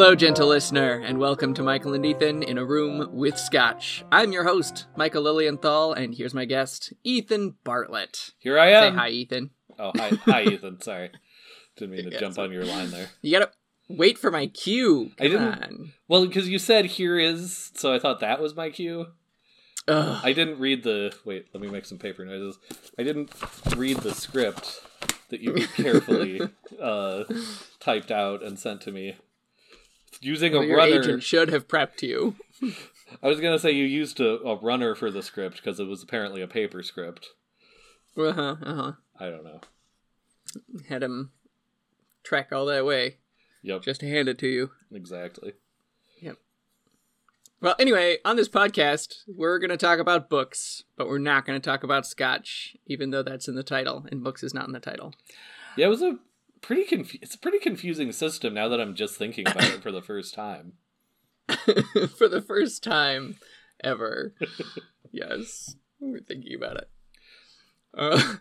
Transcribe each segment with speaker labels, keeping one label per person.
Speaker 1: Hello, gentle listener, and welcome to Michael and Ethan in a room with scotch. I'm your host, Michael Lilienthal, and here's my guest, Ethan Bartlett.
Speaker 2: Here I am.
Speaker 1: Say hi, Ethan.
Speaker 2: Oh, hi, hi, Ethan. Sorry, didn't mean to
Speaker 1: Yeah,
Speaker 2: jump on your line there.
Speaker 1: You gotta wait for my cue.
Speaker 2: I didn't-
Speaker 1: on.
Speaker 2: Well, because you said here is, so I thought that was my cue.
Speaker 1: Ugh.
Speaker 2: I didn't read the. Wait, let me make some paper noises. I didn't read the script that you carefully uh, typed out and sent to me. Using a
Speaker 1: Well, your
Speaker 2: runner,
Speaker 1: agent should have prepped you.
Speaker 2: I was gonna say you used a, a runner for the script because it was apparently a paper script.
Speaker 1: Uh huh. Uh huh.
Speaker 2: I don't know.
Speaker 1: Had him track all that way
Speaker 2: Yep,
Speaker 1: just to hand it to you.
Speaker 2: exactly. Yep.
Speaker 1: Well, anyway, on this podcast, we're going to talk about books, but we're not going to talk about scotch, even though that's in the title, and books is not in the title.
Speaker 2: Yeah, it was a pretty confu- It's a pretty confusing system now that I'm just thinking about it for the first time.
Speaker 1: For the first time ever. yes, we're thinking about it. Uh,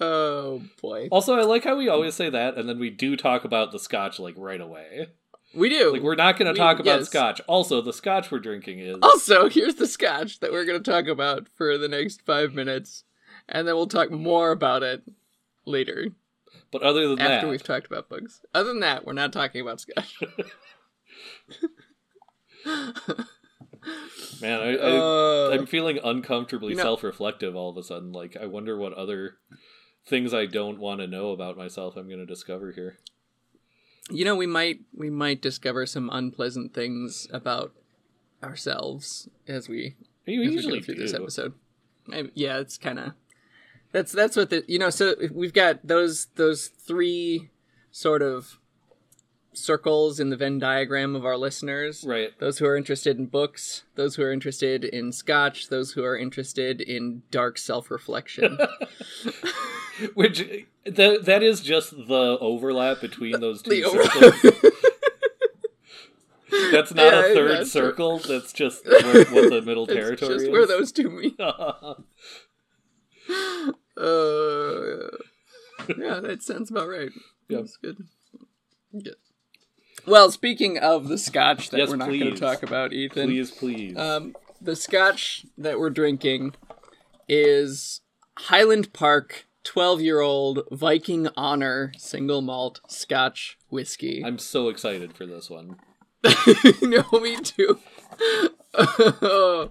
Speaker 1: oh, boy.
Speaker 2: Also, I like how we always say that, and then we do talk about the scotch like right away.
Speaker 1: We do.
Speaker 2: Like we're not going to talk about
Speaker 1: yes.
Speaker 2: scotch. Also, the scotch we're drinking is
Speaker 1: Also, here's the scotch that we're going to talk about for the next five minutes, and then we'll talk more about it later
Speaker 2: But other than
Speaker 1: after
Speaker 2: that, after
Speaker 1: we've talked about bugs. Other than that, we're not talking about Sketch.
Speaker 2: man, I, I,
Speaker 1: Uh,
Speaker 2: I'm feeling uncomfortably
Speaker 1: you know-
Speaker 2: self-reflective all of a sudden. Like, I wonder what other things I don't want to know about myself I'm going to discover here.
Speaker 1: you know, we might we might discover some unpleasant things about ourselves as we
Speaker 2: You
Speaker 1: as we
Speaker 2: usually
Speaker 1: go through
Speaker 2: do.
Speaker 1: this episode. Maybe, yeah, it's kind of that's that's what the you know. So we've got those those three sort of circles in the Venn diagram of our listeners.
Speaker 2: Right.
Speaker 1: Those who are interested in books, those who are interested in scotch, those who are interested in dark self-reflection.
Speaker 2: Which that that is just the overlap between those two circles. That's not
Speaker 1: Yeah,
Speaker 2: a third
Speaker 1: that's true.
Speaker 2: circle. That's just where, what the middle territory
Speaker 1: just
Speaker 2: is.
Speaker 1: where those two meet.
Speaker 2: Uh,
Speaker 1: yeah, that sounds about right.
Speaker 2: Yep.
Speaker 1: That's good. Good. Well, speaking of the scotch that
Speaker 2: Yes,
Speaker 1: we're not going to talk about, Ethan,
Speaker 2: please, please.
Speaker 1: um, the scotch that we're drinking is Highland Park 12 year old Viking Honor single malt scotch whiskey.
Speaker 2: I'm so excited for this one.
Speaker 1: no, me too.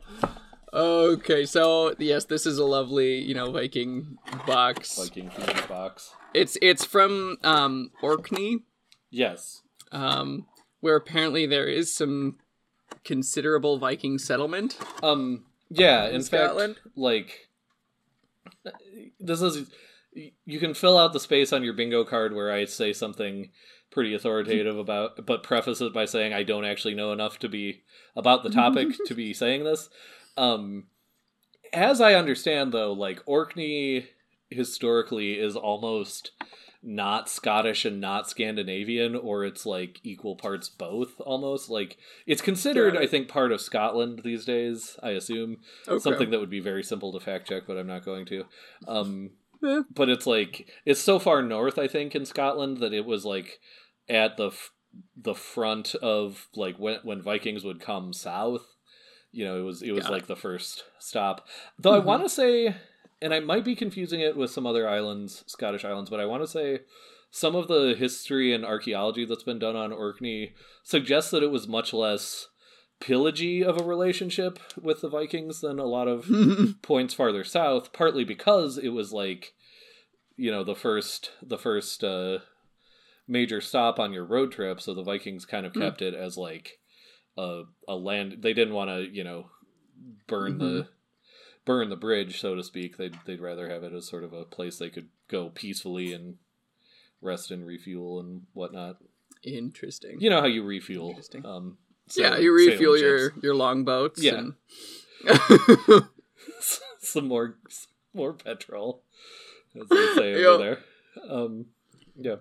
Speaker 1: okay, so yes, this is a lovely, you know, Viking box.
Speaker 2: Viking themed box.
Speaker 1: It's it's from um Orkney,
Speaker 2: Yes.
Speaker 1: um, where apparently there is some considerable Viking settlement.
Speaker 2: Um. Yeah. In,
Speaker 1: In
Speaker 2: fact,
Speaker 1: Scotland?
Speaker 2: like this is you can fill out the space on your bingo card where I say something pretty authoritative about, but preface it by saying I don't actually know enough to be about the topic to be saying this. Um, as I understand, though, like Orkney historically is almost not Scottish and not Scandinavian, or it's like equal parts both almost. Like it's considered,
Speaker 1: it.
Speaker 2: I think, part of Scotland these days. I assume
Speaker 1: Okay.
Speaker 2: something that would be very simple to fact check, but I'm not going to. Um,
Speaker 1: Eh.
Speaker 2: but it's like it's so far north, I think, in Scotland that it was like at the f- the front of like when when Vikings would come south. You know, it was it was like the first stop. Though I
Speaker 1: Mhm.
Speaker 2: want to say, and I might be confusing it with some other islands, Scottish islands, but I want to say some of the history and archaeology that's been done on Orkney suggests that it was much less pillagey of a relationship with the Vikings than a lot of points farther south, partly because it was like, you know, the first the first uh, major stop on your road trip. So the Vikings kind of
Speaker 1: Hmm.
Speaker 2: kept it as like a a land. They didn't want to, you know, burn the burn the bridge, so to speak. They'd they'd rather have it as sort of a place they could go peacefully and rest and refuel and whatnot.
Speaker 1: Interesting.
Speaker 2: You know how you refuel.
Speaker 1: Interesting.
Speaker 2: Um,
Speaker 1: yeah, you refuel your
Speaker 2: ships.
Speaker 1: your longboats.
Speaker 2: Yeah.
Speaker 1: and-
Speaker 2: some more some more petrol, as they say over
Speaker 1: Yo.
Speaker 2: there. Um, yeah.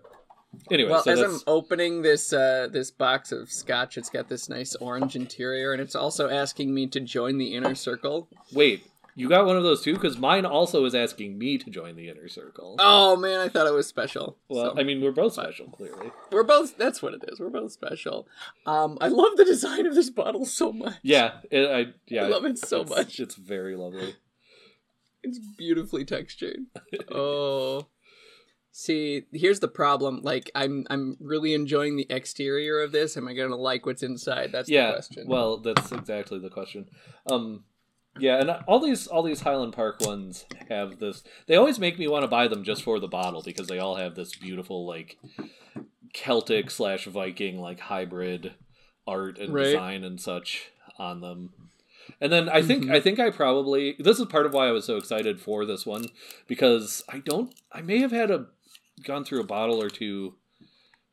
Speaker 2: Anyway,
Speaker 1: well,
Speaker 2: so
Speaker 1: as I'm opening this uh, this box of scotch, it's got this nice orange interior, and it's also asking me to join the inner circle.
Speaker 2: wait. You got one of those too, because mine also is asking me to join the inner circle.
Speaker 1: Oh man, I thought it was special.
Speaker 2: well,
Speaker 1: So,
Speaker 2: I mean, we're both special, clearly.
Speaker 1: we're both. That's what it is. We're both special. Um, I love the design of this bottle so much.
Speaker 2: Yeah, it, I yeah,
Speaker 1: I love it so
Speaker 2: it's-
Speaker 1: much.
Speaker 2: It's very lovely.
Speaker 1: It's beautifully textured. oh. See, here's the problem. Like, I'm I'm really enjoying the exterior of this. Am I gonna like what's inside? That's the
Speaker 2: yeah,
Speaker 1: question.
Speaker 2: well, that's exactly the question. Um, yeah, and all these all these Highland Park ones have this. They always make me want to buy them just for the bottle because they all have this beautiful like Celtic slash Viking like hybrid art and
Speaker 1: Right.
Speaker 2: design and such on them. And then I think
Speaker 1: Mhm.
Speaker 2: I think I probably this is part of why I was so excited for this one because I don't I may have had a gone through a bottle or two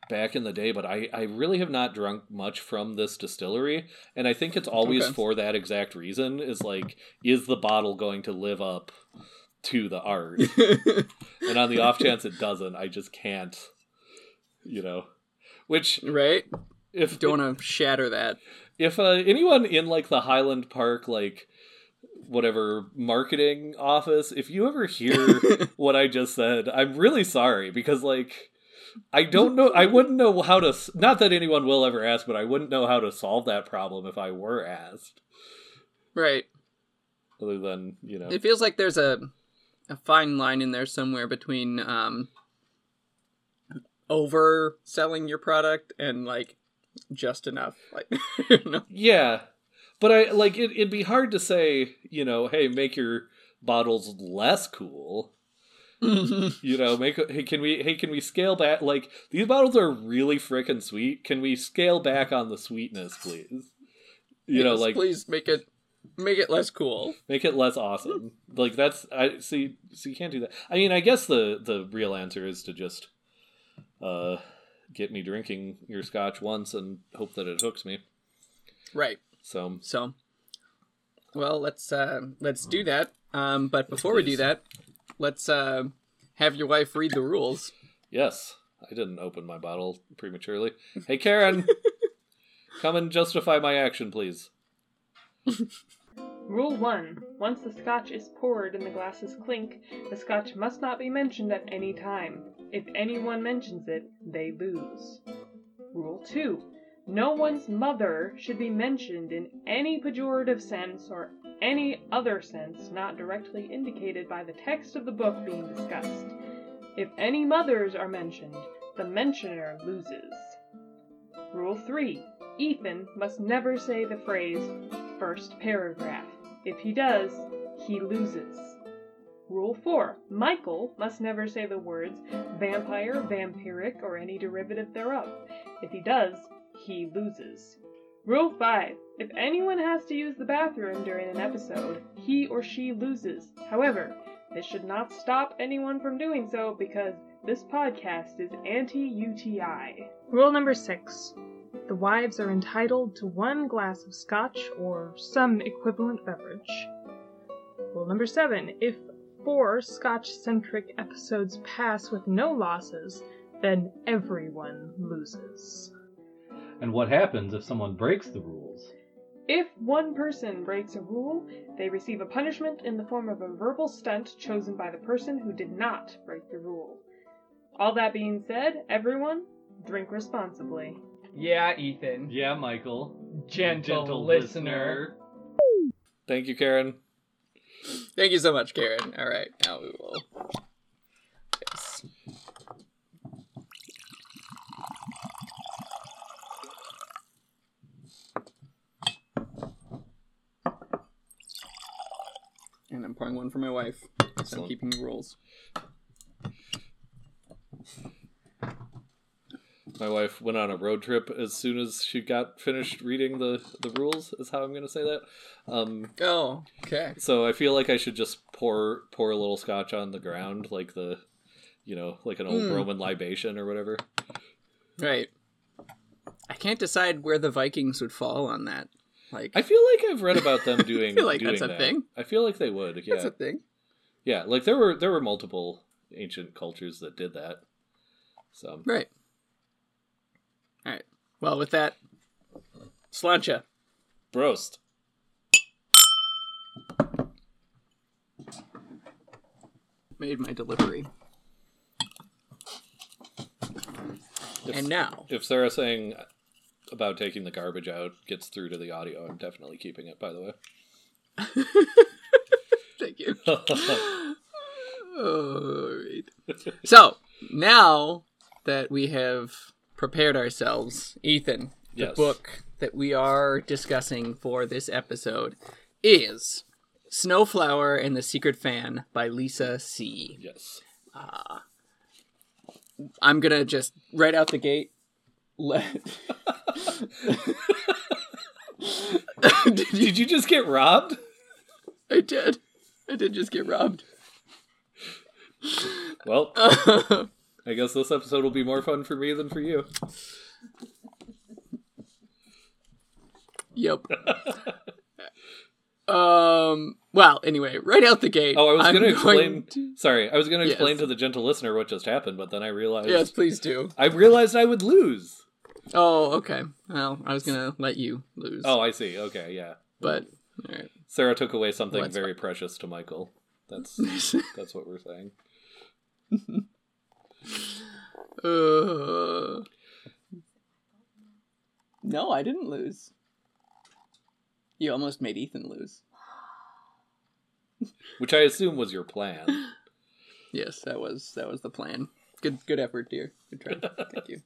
Speaker 2: back in the day, but I, I really have not drunk much from this distillery. And I think it's always
Speaker 1: Okay.
Speaker 2: for that exact reason is like, is the bottle going to live up to the art? and on the off chance it doesn't, I just can't, you know. Which
Speaker 1: right?
Speaker 2: if
Speaker 1: Don't want to shatter that.
Speaker 2: if uh, anyone in like the Highland Park like whatever marketing office, if you ever hear what I just said, I'm really sorry because like I don't know I wouldn't know how to not that anyone will ever ask, but I wouldn't know how to solve that problem if I were asked
Speaker 1: right.
Speaker 2: other than, you know.
Speaker 1: It feels like there's a a fine line in there somewhere between um overselling your product and like just enough. Like you know?
Speaker 2: Yeah. But I like it it'd be hard to say, you know, hey, make your bottles less cool. you know make hey can we hey can we scale back like these bottles are really frickin' sweet can we scale back on the sweetness please you know like
Speaker 1: please make it make it less cool.
Speaker 2: make it less awesome like that's i see so you can't do that i mean i guess the the real answer is to just uh get me drinking your scotch once and hope that it hooks me
Speaker 1: Right.
Speaker 2: So
Speaker 1: So well, let's uh let's do that. Um but before we do that, let's uh have your wife read the rules.
Speaker 2: yes i didn't open my bottle prematurely hey karen come and justify my action please
Speaker 3: Rule 1. Once the scotch is poured and the glasses clink, the scotch must not be mentioned at any time. If anyone mentions it, they lose. Rule 2. No one's mother should be mentioned in any pejorative sense or any other sense not directly indicated by the text of the book being discussed. If any mothers are mentioned, the mentioner loses. Rule 3. Ethan must never say the phrase first paragraph. If he does, he loses. Rule 4. Michael must never say the words vampire, vampiric, or any derivative thereof. If he does, he loses. Rule 5. If anyone has to use the bathroom during an episode, he or she loses. However, this should not stop anyone from doing so because this podcast is anti UTI. Rule number 6. The wives are entitled to one glass of scotch or some equivalent beverage. Rule number 7. If four scotch centric episodes pass with no losses, then everyone loses.
Speaker 4: And what happens if someone breaks the rules?
Speaker 3: If one person breaks a rule, they receive a punishment in the form of a verbal stunt chosen by the person who did not break the rule. All that being said, everyone, drink responsibly.
Speaker 5: Yeah, Ethan.
Speaker 4: Yeah, Michael.
Speaker 5: Gentle, listener.
Speaker 2: thank you karen
Speaker 1: Thank you so much, Karen. All right, now we will. Yes. One for my wife. So I'm keeping the rules.
Speaker 2: My wife went on a road trip as soon as she got finished reading the the rules. Is how I'm going to say that. Um,
Speaker 1: Oh, okay.
Speaker 2: so I feel like I should just pour pour a little scotch on the ground, like the, you know, like an old
Speaker 1: Mm.
Speaker 2: Roman libation or whatever.
Speaker 1: Right. I can't decide where the Vikings would fall on that. Like,
Speaker 2: I feel like I've read about them doing.
Speaker 1: feel like
Speaker 2: doing
Speaker 1: that's a
Speaker 2: that.
Speaker 1: thing.
Speaker 2: I feel like they would. Yeah,
Speaker 1: that's a thing.
Speaker 2: yeah. Like there were there were multiple ancient cultures that did that. So
Speaker 1: Right. All right. Well, with that, slàinte.
Speaker 2: Prost.
Speaker 1: made my delivery.
Speaker 2: If,
Speaker 1: And now,
Speaker 2: if Sarah saying about taking the garbage out gets through to the audio, I'm definitely keeping it. By the way.
Speaker 1: thank you. All right. Oh, so now that we have prepared ourselves, Ethan, the
Speaker 2: Yes.
Speaker 1: book that we are discussing for this episode is Snowflower and the Secret Fan by Lisa See.
Speaker 2: yes.
Speaker 1: Uh, I'm gonna just right out the gate let. did you?
Speaker 2: Did you just get robbed?
Speaker 1: I did. I did just get robbed.
Speaker 2: Well, I guess this episode will be more fun for me than for you.
Speaker 1: Yep. um. Well, anyway, right out the gate.
Speaker 2: Oh, I was going to explain.
Speaker 1: going to-
Speaker 2: Sorry, I was going to
Speaker 1: Yes.
Speaker 2: explain to the gentle listener what just happened, but then I realized.
Speaker 1: Yes, please do.
Speaker 2: I realized I would lose.
Speaker 1: Oh, okay. Well, I was gonna let you lose.
Speaker 2: Oh, I see. Okay, yeah.
Speaker 1: but all right.
Speaker 2: Sarah took away something
Speaker 1: Well, that's
Speaker 2: very precious to Michael. That's that's what we're saying.
Speaker 1: Uh, no, I didn't lose. You almost made Ethan lose.
Speaker 2: Which I assume was your plan.
Speaker 1: Yes, that was that was the plan. Good good effort, dear. Good try. Thank you.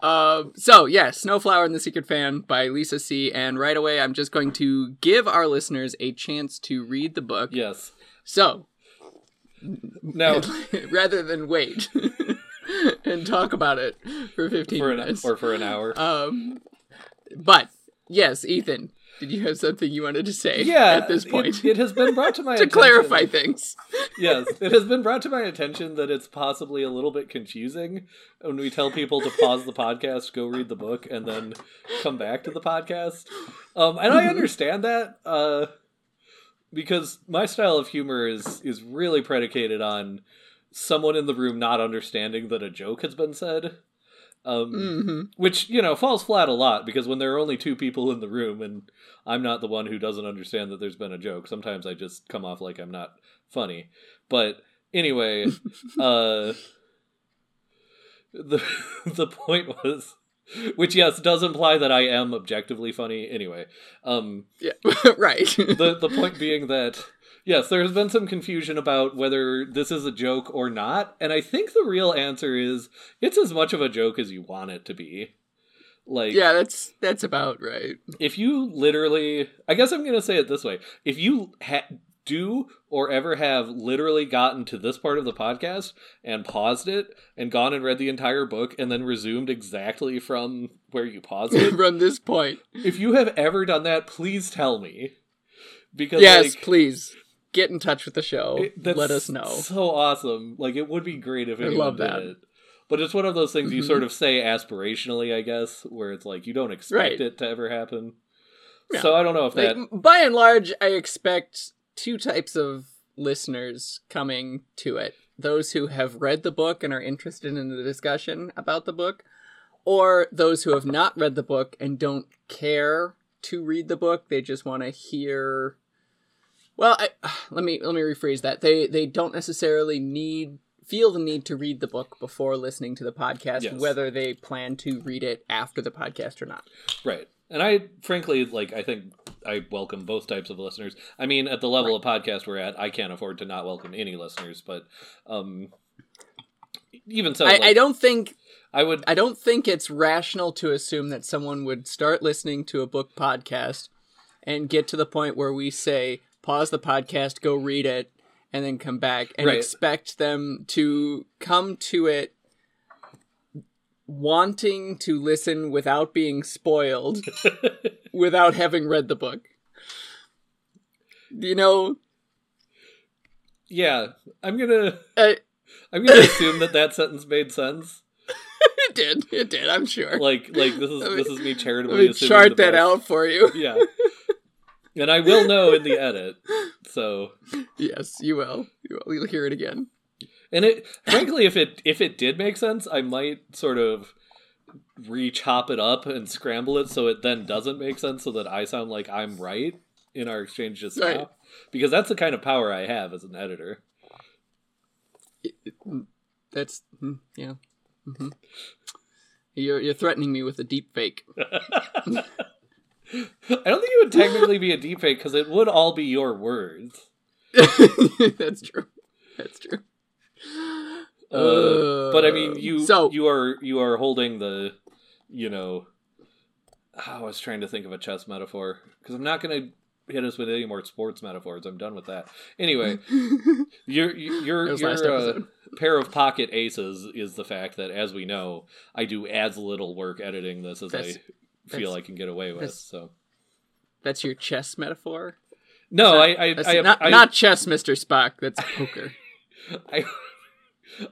Speaker 1: Um, so yeah, Snowflower and the Secret Fan by Lisa See. And right away, I'm just going to give our listeners a chance to read the book.
Speaker 2: Yes.
Speaker 1: So
Speaker 2: Now,
Speaker 1: rather than wait and talk about it for 15
Speaker 2: for an
Speaker 1: minutes,
Speaker 2: or for an hour.
Speaker 1: um, but yes, Ethan, did you have something you wanted to say?
Speaker 2: yeah,
Speaker 1: at this
Speaker 2: it-
Speaker 1: point
Speaker 2: it, has been brought to my
Speaker 1: to
Speaker 2: attention.
Speaker 1: clarify things.
Speaker 2: yes, it has been brought to my attention that it's possibly a little bit confusing when we tell people to pause the podcast, go read the book, and then come back to the podcast. Um, and I understand that uh, because my style of humor is is really predicated on someone in the room not understanding that a joke has been said. Um,
Speaker 1: hmm
Speaker 2: which you know falls flat a lot because when there are only two people in the room and i'm not the one who doesn't understand that there's been a joke sometimes i just come off like i'm not funny. But anyway uh the the point was which yes does imply that i am objectively funny anyway. Um
Speaker 1: Yeah, right.
Speaker 2: the the point being that yes, there has been some confusion about whether this is a joke or not, and I think the real answer is it's as much of a joke as you want it to be. Like,
Speaker 1: yeah, that's that's about right.
Speaker 2: if you literally, I guess I'm gonna say it this way: if you ha- do or ever have literally gotten to this part of the podcast and paused it and gone and read the entire book and then resumed exactly from where you paused it,
Speaker 1: From this point,
Speaker 2: if you have ever done that, please tell me. Because
Speaker 1: yes,
Speaker 2: like,
Speaker 1: please get in touch with the show.
Speaker 2: It-
Speaker 1: Let us know.
Speaker 2: So awesome! Like it would be great if
Speaker 1: I love
Speaker 2: did
Speaker 1: that.
Speaker 2: it. But it's one of those things you
Speaker 1: Mhm.
Speaker 2: sort of say aspirationally, I guess, where it's like you don't expect
Speaker 1: Right.
Speaker 2: it to ever happen.
Speaker 1: Yeah.
Speaker 2: So I don't know if
Speaker 1: Like,
Speaker 2: that.
Speaker 1: by and large, I expect two types of listeners coming to it: those who have read the book and are interested in the discussion about the book, or those who have not read the book and don't care to read the book. They just want to hear. Well, I, let me let me rephrase that. They they don't necessarily need feel the need to read the book before listening to the podcast,
Speaker 2: Yes.
Speaker 1: whether they plan to read it after the podcast or not.
Speaker 2: Right. And I frankly like I think I welcome both types of listeners. I mean, at the level of podcast we're at, I can't afford to not welcome any listeners, but um even so
Speaker 1: I,
Speaker 2: like,
Speaker 1: I don't think
Speaker 2: I would
Speaker 1: I don't think it's rational to assume that someone would start listening to a book podcast and get to the point where we say pause the podcast, go read it, and then come back and
Speaker 2: Right.
Speaker 1: expect them to come to it wanting to listen without being spoiled without having read the book. You know,
Speaker 2: Yeah, I'm going to
Speaker 1: uh,
Speaker 2: I'm to assume that that sentence made sense.
Speaker 1: it did. It did, I'm sure.
Speaker 2: Like like this is
Speaker 1: Let me-
Speaker 2: this is me
Speaker 1: Let
Speaker 2: charitably
Speaker 1: me
Speaker 2: assuming
Speaker 1: chart that
Speaker 2: best.
Speaker 1: out for you.
Speaker 2: Yeah. And I will know in the edit. So
Speaker 1: Yes, you will. You will. You'll hear it again.
Speaker 2: And it frankly if it if it did make sense, I might sort of re chop it up and scramble it so it then doesn't make sense so that I sound like I'm right in our exchange just
Speaker 1: Right.
Speaker 2: now because that's the kind of power I have as an editor.
Speaker 1: That's mm, yeah. hmm You're you're threatening me with a deep fake.
Speaker 2: I don't think it would technically be a deepfake because it would all be your words.
Speaker 1: That's true. That's true.
Speaker 2: Uh, but I mean, you
Speaker 1: so
Speaker 2: you are you are holding the, you know, I was trying to think of a chess metaphor because I'm not going to hit us with any more sports metaphors. I'm done with that. Anyway, your your
Speaker 1: That was last
Speaker 2: your uh, pair of pocket aces is the fact that, as we know, I do as little work editing this as
Speaker 1: That's-
Speaker 2: I feel I can get away with.
Speaker 1: that's-
Speaker 2: So
Speaker 1: that's your chess metaphor.
Speaker 2: no,
Speaker 1: Not-
Speaker 2: I I, I,
Speaker 1: not
Speaker 2: I,
Speaker 1: not chess, Mister Spock. That's poker.
Speaker 2: I,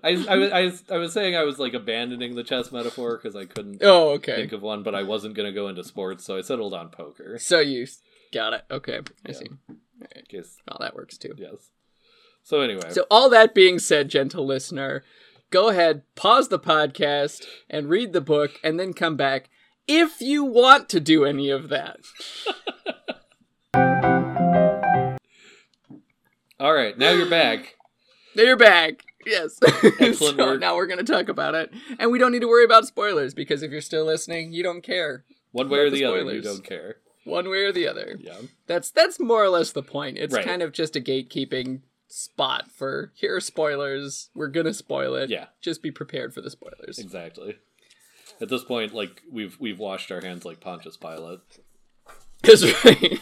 Speaker 2: I, I, was- I, was, saying I was like abandoning the chess metaphor because I couldn't
Speaker 1: oh, okay.
Speaker 2: think of one, but I wasn't going to go into sports, so I settled on poker.
Speaker 1: So you got it. Okay, I
Speaker 2: Yeah.
Speaker 1: see.
Speaker 2: In case,
Speaker 1: Well, that works too.
Speaker 2: yes. So anyway,
Speaker 1: So all that being said, gentle listener, go ahead, pause the podcast and read the book, and then come back if you want to do any of that.
Speaker 2: all right, now you're back.
Speaker 1: There you're back. Yes.
Speaker 2: Excellent
Speaker 1: so
Speaker 2: work.
Speaker 1: now we're going to talk about it, and we don't need to worry about spoilers because if you're still listening, you don't care
Speaker 2: One way or
Speaker 1: the
Speaker 2: the other, you don't care.
Speaker 1: one way or the other.
Speaker 2: Yeah.
Speaker 1: That's that's more or less the point. It's
Speaker 2: Right.
Speaker 1: kind of just a gatekeeping spot for here are spoilers. We're gonna spoil it.
Speaker 2: Yeah.
Speaker 1: Just be prepared for the spoilers.
Speaker 2: Exactly. At this point, like we've we've washed our hands like Pontius Pilate.
Speaker 1: That's right.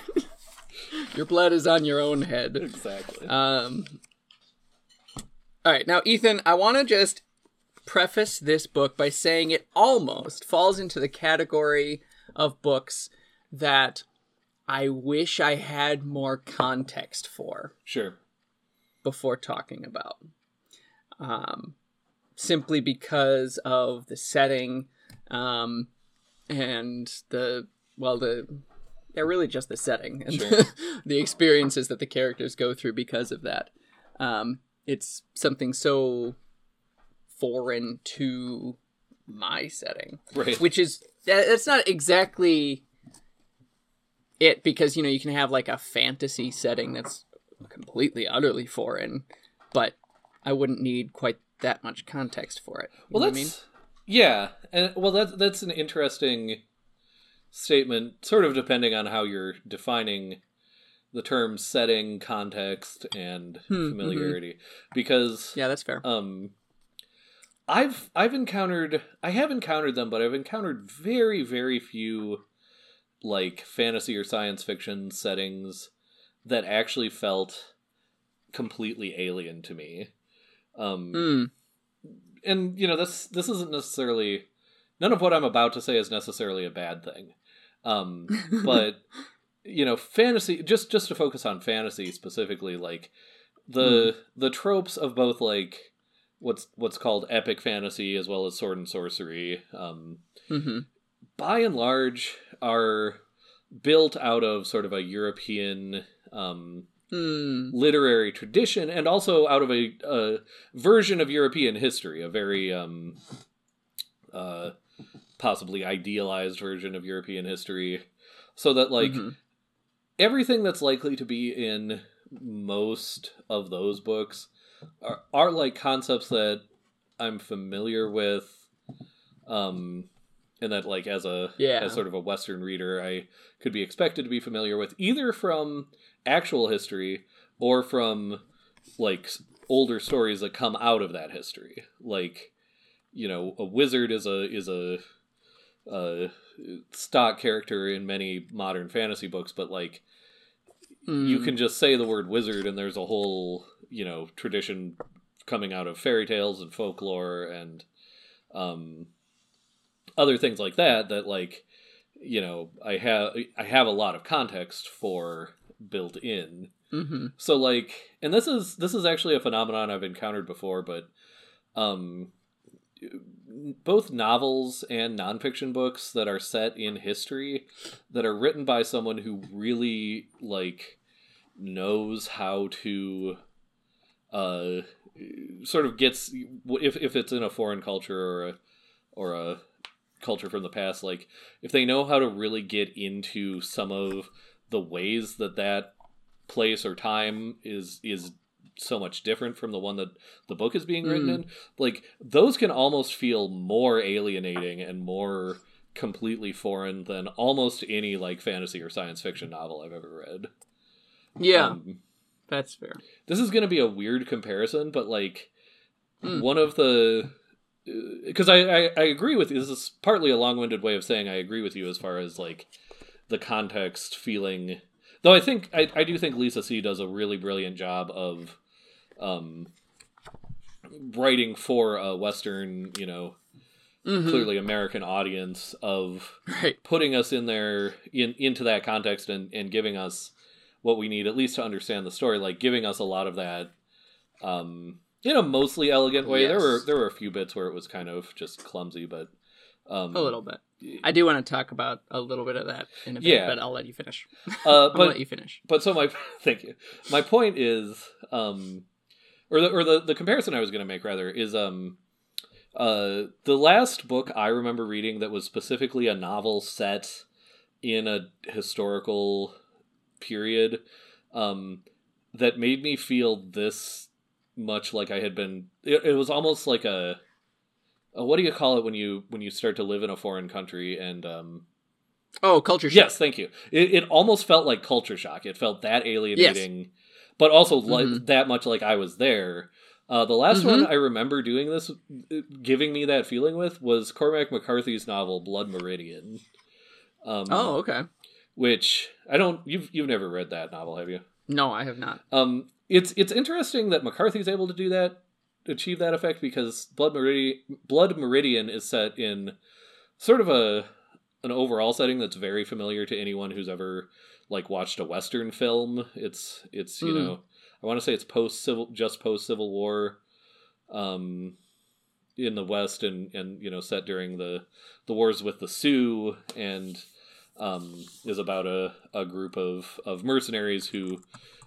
Speaker 1: your blood is on your own head.
Speaker 2: Exactly.
Speaker 1: Um. All right, now Ethan, I want to just preface this book by saying it almost falls into the category of books that I wish I had more context for.
Speaker 2: sure.
Speaker 1: before talking about. Um, simply because of the setting um, and the, well, the they're really just the setting and
Speaker 2: Sure.
Speaker 1: the experiences that the characters go through because of that. Um, it's something so foreign to my setting
Speaker 2: Right.
Speaker 1: which is that, that's not exactly it because you know you can have like a fantasy setting that's completely utterly foreign but i wouldn't need quite that much context for it You
Speaker 2: Well, that's
Speaker 1: what
Speaker 2: yeah, and well, that's that's an interesting statement. Sort of depending on how you're defining the term setting, context, and
Speaker 1: Hmm, mhm.
Speaker 2: familiarity, because
Speaker 1: yeah that's fair
Speaker 2: um, I've I've encountered I have encountered them, but I've encountered very very few like fantasy or science fiction settings that actually felt completely alien to me. Um,
Speaker 1: mm,
Speaker 2: and you know this this isn't necessarily none of what I'm about to say is necessarily a bad thing. Um, but you know, fantasy just just to focus on fantasy specifically, like the the tropes of both like what's what's called epic fantasy as well as sword and sorcery, um,
Speaker 1: hmm
Speaker 2: by and large are built out of sort of a European um,
Speaker 1: mm,
Speaker 2: literary tradition and also out of a, a version of European history, a very um, uh, possibly idealized version of European history, so that like
Speaker 1: mhm.
Speaker 2: everything that's likely to be in most of those books are, are like concepts that I'm familiar with, um, and that like as a
Speaker 1: Yeah.
Speaker 2: as sort of a Western reader, I could be expected to be familiar with either from actual history or from like older stories that come out of that history. Like, you know, a wizard is a is a uh, stock character in many modern fantasy books, but like you
Speaker 1: Mm.
Speaker 2: can just say the word wizard and there's a whole you know tradition coming out of fairy tales and folklore and um other things like that that like you know i have i have a lot of context for built in
Speaker 1: Mhm.
Speaker 2: so like and this is this is actually a phenomenon i've encountered before but um both novels and nonfiction books that are set in history that are written by someone who really like knows how to uh sort of gets if if it's in a foreign culture or a or a culture from the past like if they know how to really get into some of the ways that that place or time is is so much different from the one that the book is being written
Speaker 1: Mm.
Speaker 2: in like those can almost feel more alienating and more completely foreign than almost any like fantasy or science fiction novel i've ever read
Speaker 1: Yeah,
Speaker 2: Um,
Speaker 1: that's fair.
Speaker 2: this is going to be a weird comparison, but like
Speaker 1: Hmm.
Speaker 2: one of the because I, I I agree with you. This is partly a long-winded way of saying I agree with you as far as like the context feeling. Though I think I, I do think Lisa See does a really brilliant job of um writing for a Western, you know,
Speaker 1: Mhm.
Speaker 2: clearly American audience of
Speaker 1: Right.
Speaker 2: putting us in there in into that context and and giving us what we need at least to understand the story like giving us a lot of that um in a mostly elegant way there were there were a few bits where it was kind of just clumsy but um
Speaker 1: A little bit. I do want to talk about a little bit of that in a bit,
Speaker 2: Yeah.
Speaker 1: but I'll let you finish.
Speaker 2: uh
Speaker 1: I'll
Speaker 2: but
Speaker 1: let you finish.
Speaker 2: but so my thank you my point is um or the or the, the comparison i was going to make rather is um uh the last book i remember reading that was specifically a novel set in a historical period um that made me feel this much like i had been it, it was almost like a, a what do you call it when you when you start to live in a foreign country and um
Speaker 1: Oh, culture shock.
Speaker 2: Yes, thank you. It, it almost felt like culture shock. It felt that alienating, but also like
Speaker 1: Mhm.
Speaker 2: that much like I was there. Uh, the last
Speaker 1: Mhm.
Speaker 2: one I remember doing this, uh, giving me that feeling with, was Cormac McCarthy's novel Blood Meridian. Um,
Speaker 1: Oh, okay.
Speaker 2: which I don't. You've you've never read that novel, have you?
Speaker 1: No, I have not.
Speaker 2: Um, it's it's interesting that McCarthy's able to do that, achieve that effect because Blood Meridian, Blood Meridian is set in sort of a an overall setting that's very familiar to anyone who's ever like watched a western film. It's it's you
Speaker 1: Mm.
Speaker 2: know I want to say it's post civil just post Civil War, um, in the West and and you know set during the the wars with the Sioux and um, is about a, a group of, of mercenaries who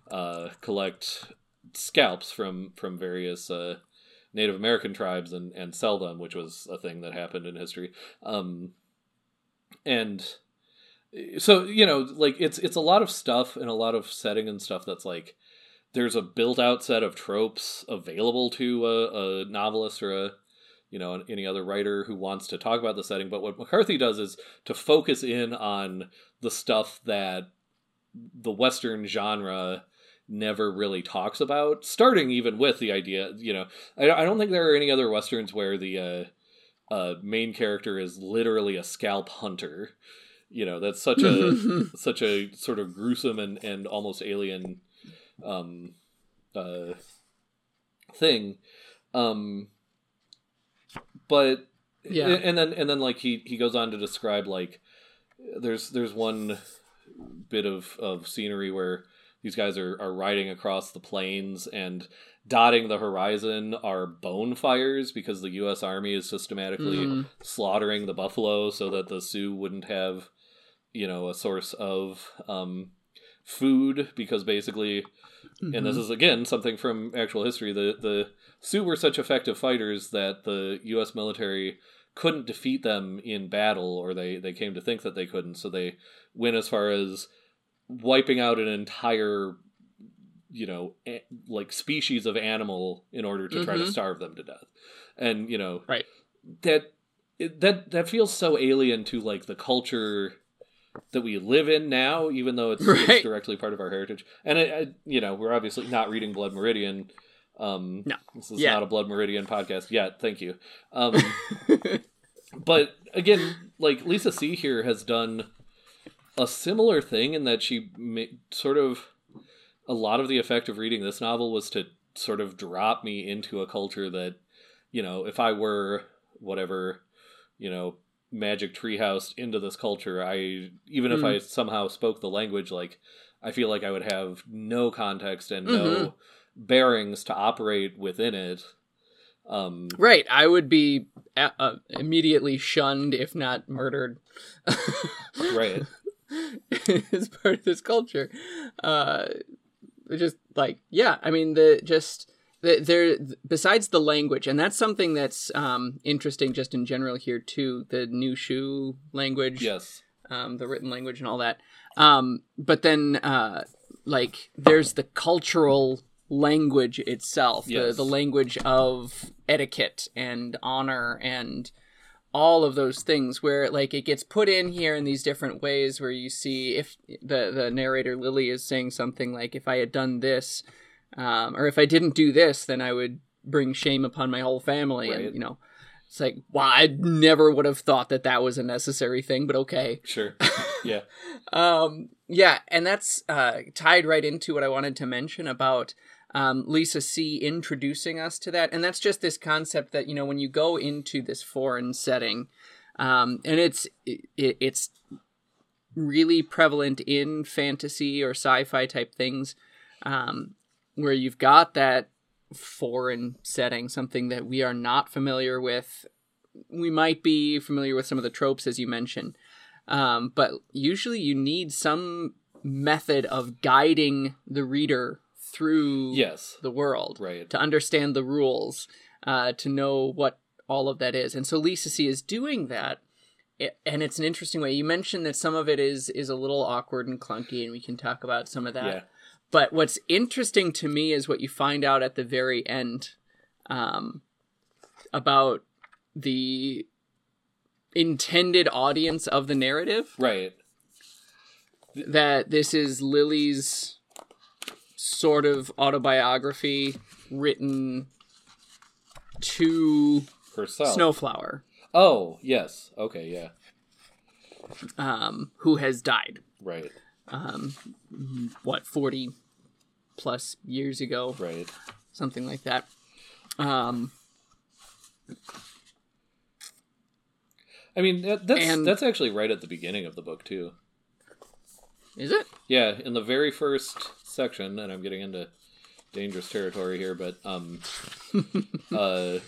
Speaker 2: uh, collect scalps from from various uh, Native American tribes and, and sell them, which was a thing that happened in history. Um, and so you know, like it's it's a lot of stuff and a lot of setting and stuff that's like there's a built out set of tropes available to a, a novelist or a you know any other writer who wants to talk about the setting but what mccarthy does is to focus in on the stuff that the western genre never really talks about starting even with the idea you know i, I don't think there are any other westerns where the uh, uh, main character is literally a scalp hunter you know that's such a such a sort of gruesome and, and almost alien um uh thing um but
Speaker 1: Yeah.
Speaker 2: and then and then like he he goes on to describe like there's there's one bit of of scenery where these guys are are riding across the plains and dotting the horizon are bone fires because the US army is systematically
Speaker 1: Mm.
Speaker 2: slaughtering the buffalo so that the Sioux wouldn't have you know a source of um food because basically and this
Speaker 1: Mhm.
Speaker 2: is again something from actual history. The the Sioux were such effective fighters that the U.S. military couldn't defeat them in battle, or they they came to think that they couldn't. So they went as far as wiping out an entire, you know, a- like species of animal in order to try to
Speaker 1: Mhm.
Speaker 2: starve them to death. And you know,
Speaker 1: Right.
Speaker 2: that that that feels so alien to like the culture that we live in now, even though it's, it's directly part of our heritage. And I, I, you know, we're obviously not reading Blood Meridian. Um,
Speaker 1: No.
Speaker 2: this is
Speaker 1: Yeah.
Speaker 2: not a Blood Meridian podcast yet. Thank you. Um, but again, like Lisa See here has done a similar thing in that she ma- sort of a lot of the effect of reading this novel was to sort of drop me into a culture that you know if I were whatever you know magic treehouse into this culture I even if I somehow spoke the language like I feel like I would have no context and no bearings to operate within it um
Speaker 1: right. I would be uh, uh, immediately shunned, if not murdered.
Speaker 2: right
Speaker 1: as part of this culture. Uh, just like yeah, I mean the just the, there besides the language, and that's something that's um, interesting just in general here too. The Nüshu language.
Speaker 2: yes
Speaker 1: um, the written language and all that. Um, but then, uh, like, there's the cultural language itself,
Speaker 2: Yes.
Speaker 1: the, the language of etiquette and honor and all of those things where like it gets put in here in these different ways where you see if the the narrator Lily is saying something like if I had done this um, or if I didn't do this then I would bring shame upon my whole family
Speaker 2: Right.
Speaker 1: and you know it's like wow I never would have thought that that was a necessary thing but okay
Speaker 2: Sure. Yeah.
Speaker 1: um, yeah, and that's uh, tied right into what I wanted to mention about um, Lisa See introducing us to that, and that's just this concept that you know when you go into this foreign setting, um, and it's it, it's really prevalent in fantasy or sci-fi type things, um, where you've got that foreign setting, something that we are not familiar with. We might be familiar with some of the tropes as you mentioned, um, but usually you need some method of guiding the reader through
Speaker 2: Yes.
Speaker 1: the world
Speaker 2: Right.
Speaker 1: to understand the rules, uh, to know what all of that is. And so Lisa See is doing that. And it's an interesting way. You mentioned that some of it is is a little awkward and clunky, and we can talk about some of that.
Speaker 2: Yeah.
Speaker 1: But what's interesting to me is what you find out at the very end um, about the intended audience of the narrative
Speaker 2: Right.
Speaker 1: that this is Lily's sort of autobiography written to
Speaker 2: Herself.
Speaker 1: Snowflower,
Speaker 2: Oh, yes. Okay, yeah.
Speaker 1: um, who has died.
Speaker 2: Right.
Speaker 1: Um, what forty plus years ago,
Speaker 2: Right.
Speaker 1: something like that. Um,
Speaker 2: I mean, that, that's
Speaker 1: And-
Speaker 2: that's actually right at the beginning of the book too.
Speaker 1: is it?
Speaker 2: Yeah, in the very first section, and I'm getting into dangerous territory here, but um, uh,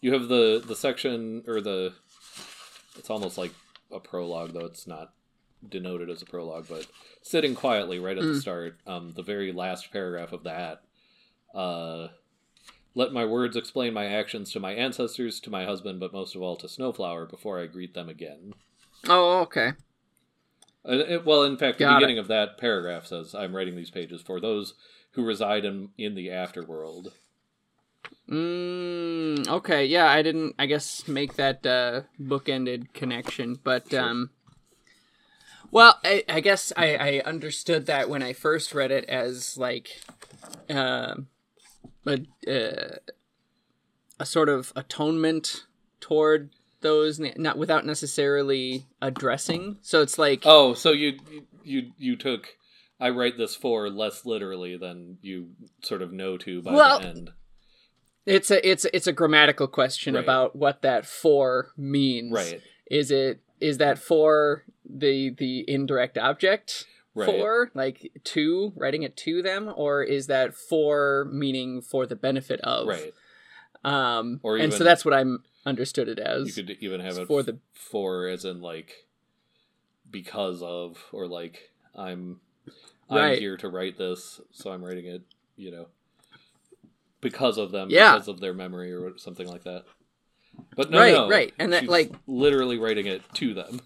Speaker 2: you have the the section or the it's almost like a prologue, though it's not denoted as a prologue, but sitting quietly right at the
Speaker 1: Mm.
Speaker 2: start, um, the very last paragraph of that. Uh, let my words explain my actions to my ancestors, to my husband, but most of all to Snowflower before I greet them again.
Speaker 1: Oh, okay.
Speaker 2: Uh, it- well, in fact, the
Speaker 1: Got it.
Speaker 2: beginning of that paragraph says, "I'm writing these pages for those who reside in in the afterworld."
Speaker 1: Mm, okay, yeah, I didn't, I guess, make that uh, bookended connection, but um, well, I, I guess I, I understood that when I first read it as like uh, a uh, a sort of atonement toward those, not without necessarily addressing. So it's like,
Speaker 2: Oh, so you you you took I write this for less literally than you sort of know to by
Speaker 1: Well,
Speaker 2: the end.
Speaker 1: it's a it's it's a grammatical question
Speaker 2: Right.
Speaker 1: about what that for means.
Speaker 2: Right.
Speaker 1: is it is that for the the indirect object
Speaker 2: Right.
Speaker 1: for like to writing it to them or is that for meaning for the benefit of
Speaker 2: Right.
Speaker 1: um
Speaker 2: Or
Speaker 1: and so that's what i'm understood it as
Speaker 2: You could even have it
Speaker 1: for the-
Speaker 2: for as in like because of or like I'm
Speaker 1: Right.
Speaker 2: I'm here to write this, so I'm writing it, you know, because of them,
Speaker 1: Yeah.
Speaker 2: because of their memory or something like that. But no,
Speaker 1: Right,
Speaker 2: no,
Speaker 1: right. And that, like-
Speaker 2: literally writing it to them.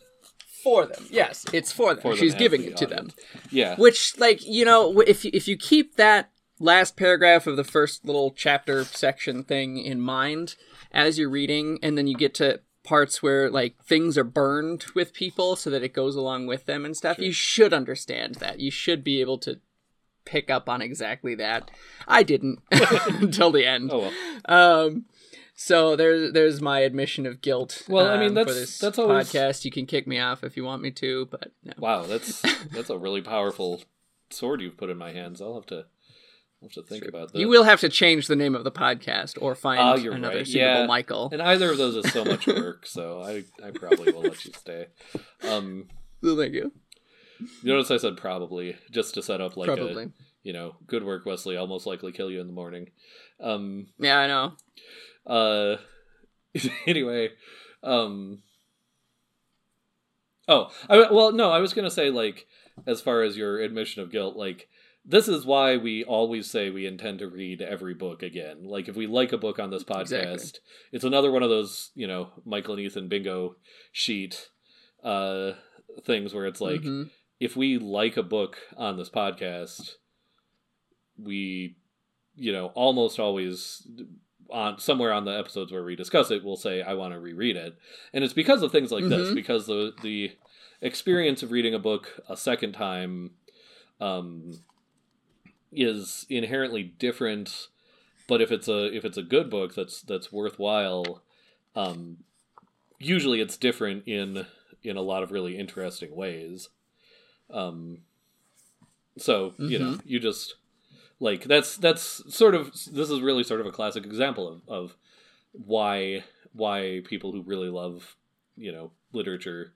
Speaker 1: for them yes it's for them
Speaker 2: For
Speaker 1: she's giving it to them.
Speaker 2: Yeah,
Speaker 1: which like you know if if you keep that last paragraph of the first little chapter section thing in mind as you're reading and then you get to parts where like things are burned with people so that it goes along with them and stuff
Speaker 2: Sure.
Speaker 1: you should understand that you should be able to pick up on exactly that i didn't until the end
Speaker 2: Oh well.
Speaker 1: um so there's there's my admission of guilt
Speaker 2: Well, I mean,
Speaker 1: um,
Speaker 2: that's-
Speaker 1: for this
Speaker 2: that's always-
Speaker 1: podcast you can kick me off if you want me to but no
Speaker 2: Wow, that's that's a really powerful sword you've put in my hands. I'll have to Have to think about that.
Speaker 1: You will have to change the name of the podcast or find
Speaker 2: Oh, you're
Speaker 1: another
Speaker 2: right.
Speaker 1: suitable
Speaker 2: Yeah.
Speaker 1: Michael.
Speaker 2: And either of those is so much work, so I I probably will let you stay. Um,
Speaker 1: Well, thank you.
Speaker 2: you notice I said probably just to set up like
Speaker 1: Probably.
Speaker 2: a you know good work, Wesley. I'll most likely kill you in the morning. Um,
Speaker 1: Yeah, I know.
Speaker 2: uh, anyway, um, oh, I, well, no, I was gonna say like as far as your admission of guilt, like this is why we always say we intend to read every book again. Like if we like a book on this podcast,
Speaker 1: Exactly.
Speaker 2: it's another one of those you know Michael and Ethan bingo sheet. Uh, things where it's like
Speaker 1: Mhm.
Speaker 2: if we like a book on this podcast, we, you know, almost always on somewhere on the episodes where we discuss it, we'll say, "I want to reread it," and it's because of things like this,
Speaker 1: Mhm.
Speaker 2: because the the experience of reading a book a second time, um, is inherently different. But if it's a if it's a good book that's that's worthwhile, um, usually it's different in in a lot of really interesting ways. Um, so you know, you just like that's that's sort of this is really sort of a classic example of of why why people who really love you know literature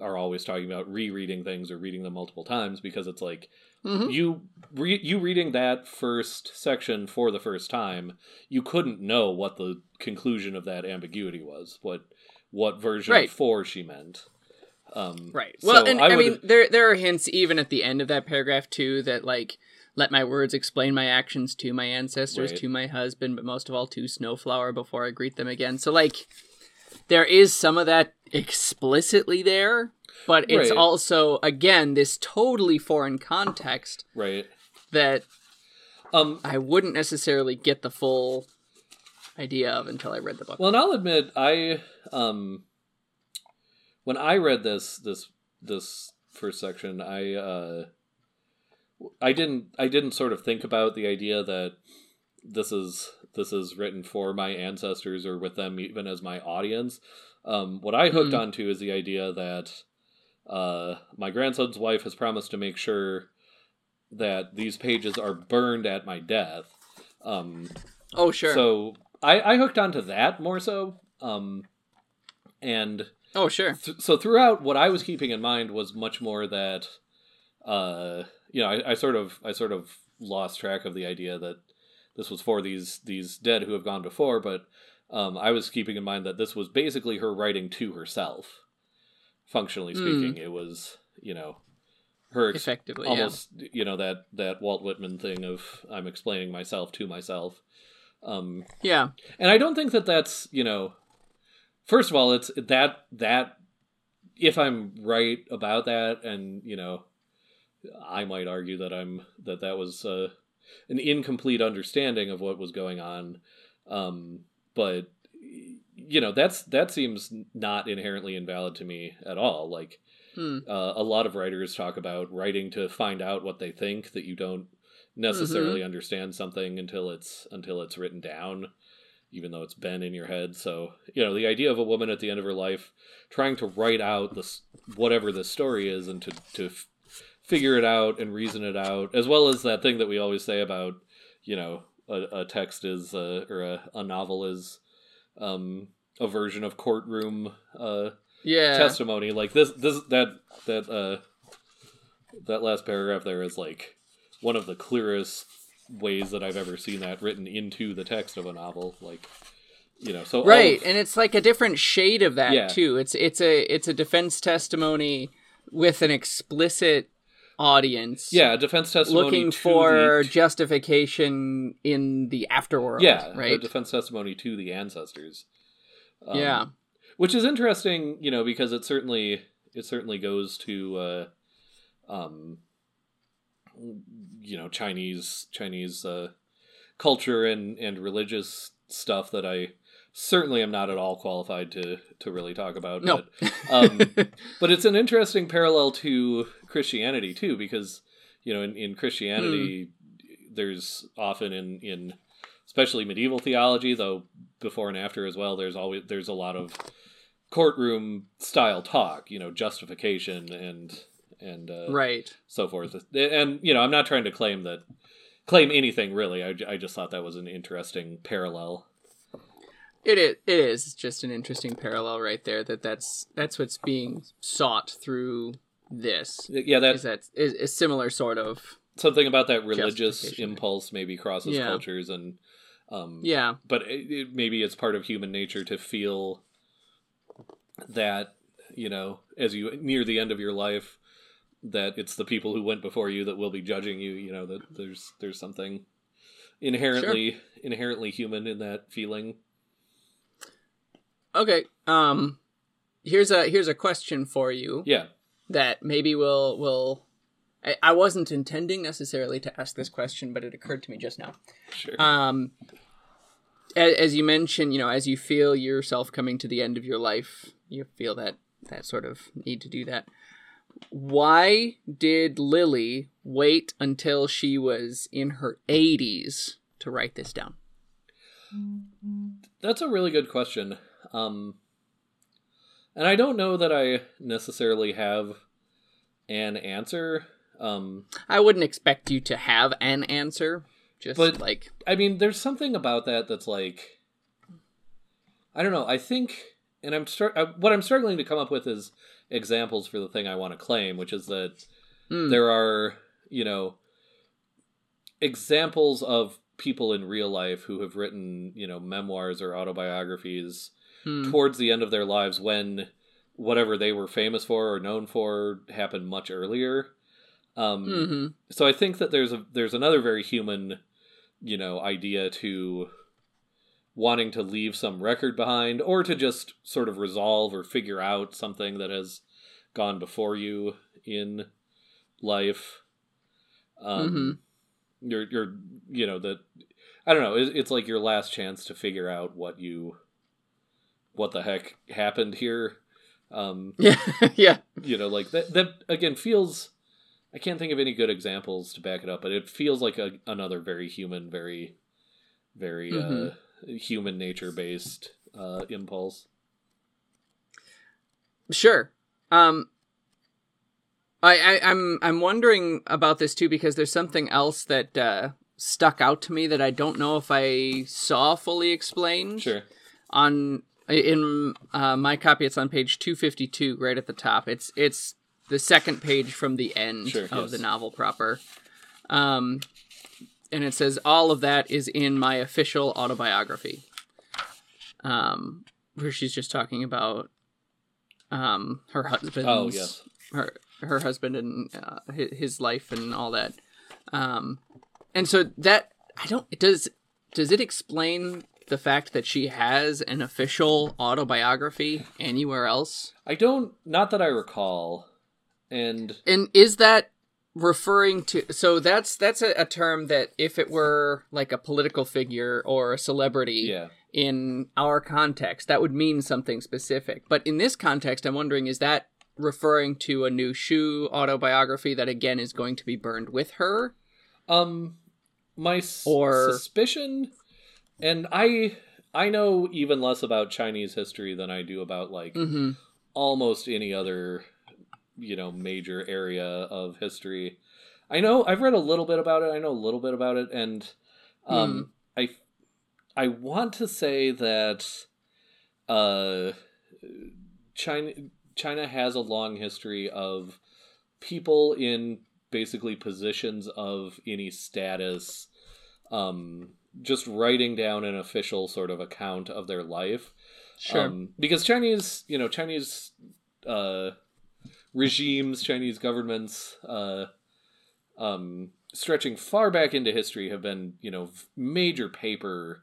Speaker 2: are always talking about rereading things or reading them multiple times because it's like
Speaker 1: Mhm.
Speaker 2: you re- you reading that first section for the first time you couldn't know what the conclusion of that ambiguity was what what version
Speaker 1: Right.
Speaker 2: four she meant um
Speaker 1: Right.
Speaker 2: so
Speaker 1: Well, and I,
Speaker 2: would-
Speaker 1: mean, there there are hints even at the end of that paragraph too that like let my words explain my actions to my ancestors,
Speaker 2: Right.
Speaker 1: to my husband, but most of all to Snowflower before I greet them again. So like there is some of that explicitly there, but it's
Speaker 2: Right.
Speaker 1: also again this totally foreign context
Speaker 2: right
Speaker 1: that
Speaker 2: um
Speaker 1: I wouldn't necessarily get the full idea of until I read the book.
Speaker 2: Well, and I'll admit, I um, when I read this this this first section, I uh, I didn't I didn't sort of think about the idea that this is this is written for my ancestors or with them even as my audience. Um, what I hooked
Speaker 1: Hmm.
Speaker 2: onto is the idea that uh, my grandson's wife has promised to make sure that these pages are burned at my death. Um,
Speaker 1: oh sure.
Speaker 2: so I, I hooked onto that more so. Um, and
Speaker 1: oh sure.
Speaker 2: th- so throughout, what I was keeping in mind was much more that, uh, you know, I, I sort of I sort of lost track of the idea that this was for these these dead who have gone before, but um, I was keeping in mind that this was basically her writing to herself. Functionally
Speaker 1: Hmm.
Speaker 2: speaking, it was you know her ex-
Speaker 1: Effectively, yeah.
Speaker 2: almost you know that that Walt Whitman thing of I'm explaining myself to myself. Um,
Speaker 1: Yeah.
Speaker 2: and I don't think that that's you know, first of all, it's that that if I'm right about that, and you know, I might argue that I'm that that was uh, an incomplete understanding of what was going on. Um, but you know, that's that seems not inherently invalid to me at all. Like
Speaker 1: Hmm.
Speaker 2: uh, a lot of writers talk about writing to find out what they think that you don't necessarily understand something until it's until it's written down even though it's been in your head so you know the idea of a woman at the end of her life trying to write out this whatever the story is and to to figure it out and reason it out as well as that thing that we always say about you know a, a text is uh, or a, a novel is um a version of courtroom uh
Speaker 1: Yeah.
Speaker 2: testimony like this this that that uh that last paragraph there is like one of the clearest ways that I've ever seen that written into the text of a novel like you know so
Speaker 1: right,
Speaker 2: of-
Speaker 1: and it's like a different shade of that
Speaker 2: Yeah.
Speaker 1: too it's it's a it's a defense testimony with an explicit audience
Speaker 2: yeah defense testimony
Speaker 1: looking for
Speaker 2: the,
Speaker 1: justification in the afterworld
Speaker 2: yeah
Speaker 1: right?
Speaker 2: defense testimony to the ancestors. Um,
Speaker 1: yeah.
Speaker 2: which is interesting you know because it certainly it certainly goes to uh um you know chinese chinese uh culture and and religious stuff that i certainly am not at all qualified to to really talk about
Speaker 1: no.
Speaker 2: but, um, but it's an interesting parallel to christianity too because you know in, in christianity there's often in in especially medieval theology though before and after as well there's always there's a lot of courtroom style talk you know justification and and uh,
Speaker 1: right.
Speaker 2: so forth. And you know i'm not trying to claim that claim anything really. I, I just thought that was an interesting parallel.
Speaker 1: It is it is just an interesting parallel right there that that's that's what's being sought through this
Speaker 2: yeah that
Speaker 1: is that is a similar sort of
Speaker 2: something about that religious impulse maybe crosses
Speaker 1: Yeah.
Speaker 2: cultures and um
Speaker 1: yeah.
Speaker 2: but it, it, maybe it's part of human nature to feel that you know as you near the end of your life that it's the people who went before you that will be judging you you know that there's there's something inherently inherently human in that feeling.
Speaker 1: Okay um here's a here's a question for you.
Speaker 2: Yeah
Speaker 1: that maybe we'll will. I, I wasn't intending necessarily to ask this question, but it occurred to me just now.
Speaker 2: Sure.
Speaker 1: Um, as, as you mentioned, you know, as you feel yourself coming to the end of your life, you feel that that sort of need to do that. Why did Lily wait until she was in her 80s to write this down?
Speaker 2: That's a really good question. Um, and I don't know that I necessarily have an answer. Um,
Speaker 1: I wouldn't expect you to have an answer. Just
Speaker 2: But-
Speaker 1: like,
Speaker 2: I mean, there's something about that that's like, I don't know. I think, and I'm start. uh, What I'm struggling to come up with is examples for the thing I want to claim, which is that
Speaker 1: mm,
Speaker 2: there are, you know, examples of people in real life who have written, you know, memoirs or autobiographies
Speaker 1: hmm,
Speaker 2: towards the end of their lives when whatever they were famous for or known for happened much earlier. Um,
Speaker 1: mhm.
Speaker 2: so I think that there's a there's another very human, you know, idea to wanting to leave some record behind or to just sort of resolve or figure out something that has gone before you in life. Um, You're you're you know that I don't know. It, it's like your last chance to figure out what you what the heck happened here. Um,
Speaker 1: yeah, yeah.
Speaker 2: you know like that that again feels i can't think of any good examples to back it up but it feels like a, another very human very very
Speaker 1: Mhm.
Speaker 2: uh human nature based uh impulse
Speaker 1: Sure. Um I, I I'm I'm wondering about this too because there's something else that uh stuck out to me that I don't know if I saw fully explained
Speaker 2: sure
Speaker 1: on in uh, my copy it's on page 252 right at the top. It's it's the second page from the end
Speaker 2: Sure,
Speaker 1: of
Speaker 2: yes.
Speaker 1: the novel proper. Um and it says all of that is in my official autobiography. Um where she's just talking about um her husband's
Speaker 2: oh yes
Speaker 1: her her husband and uh, his, his life and all that. Um, and so that I don't does does it explain the fact that she has an official autobiography anywhere else?
Speaker 2: i don't not that i recall. And
Speaker 1: And is that referring to so that's that's a, a term that if it were like a political figure or a celebrity
Speaker 2: yeah.
Speaker 1: in our context that would mean something specific. But in this context i'm wondering is that referring to a Nüshu autobiography that again is going to be burned with her?
Speaker 2: Um my s-
Speaker 1: Or-
Speaker 2: suspicion and i i know even less about chinese history than i do about like
Speaker 1: mm-hmm.
Speaker 2: almost any other you know major area of history i know i've read a little bit about it i know a little bit about it and um i i want to say that uh china china has a long history of people in basically positions of any status um just writing down an official sort of account of their life.
Speaker 1: Sure.
Speaker 2: Um, because Chinese, you know, Chinese uh, regimes, Chinese governments, uh, um, stretching far back into history, have been, you know, major paper,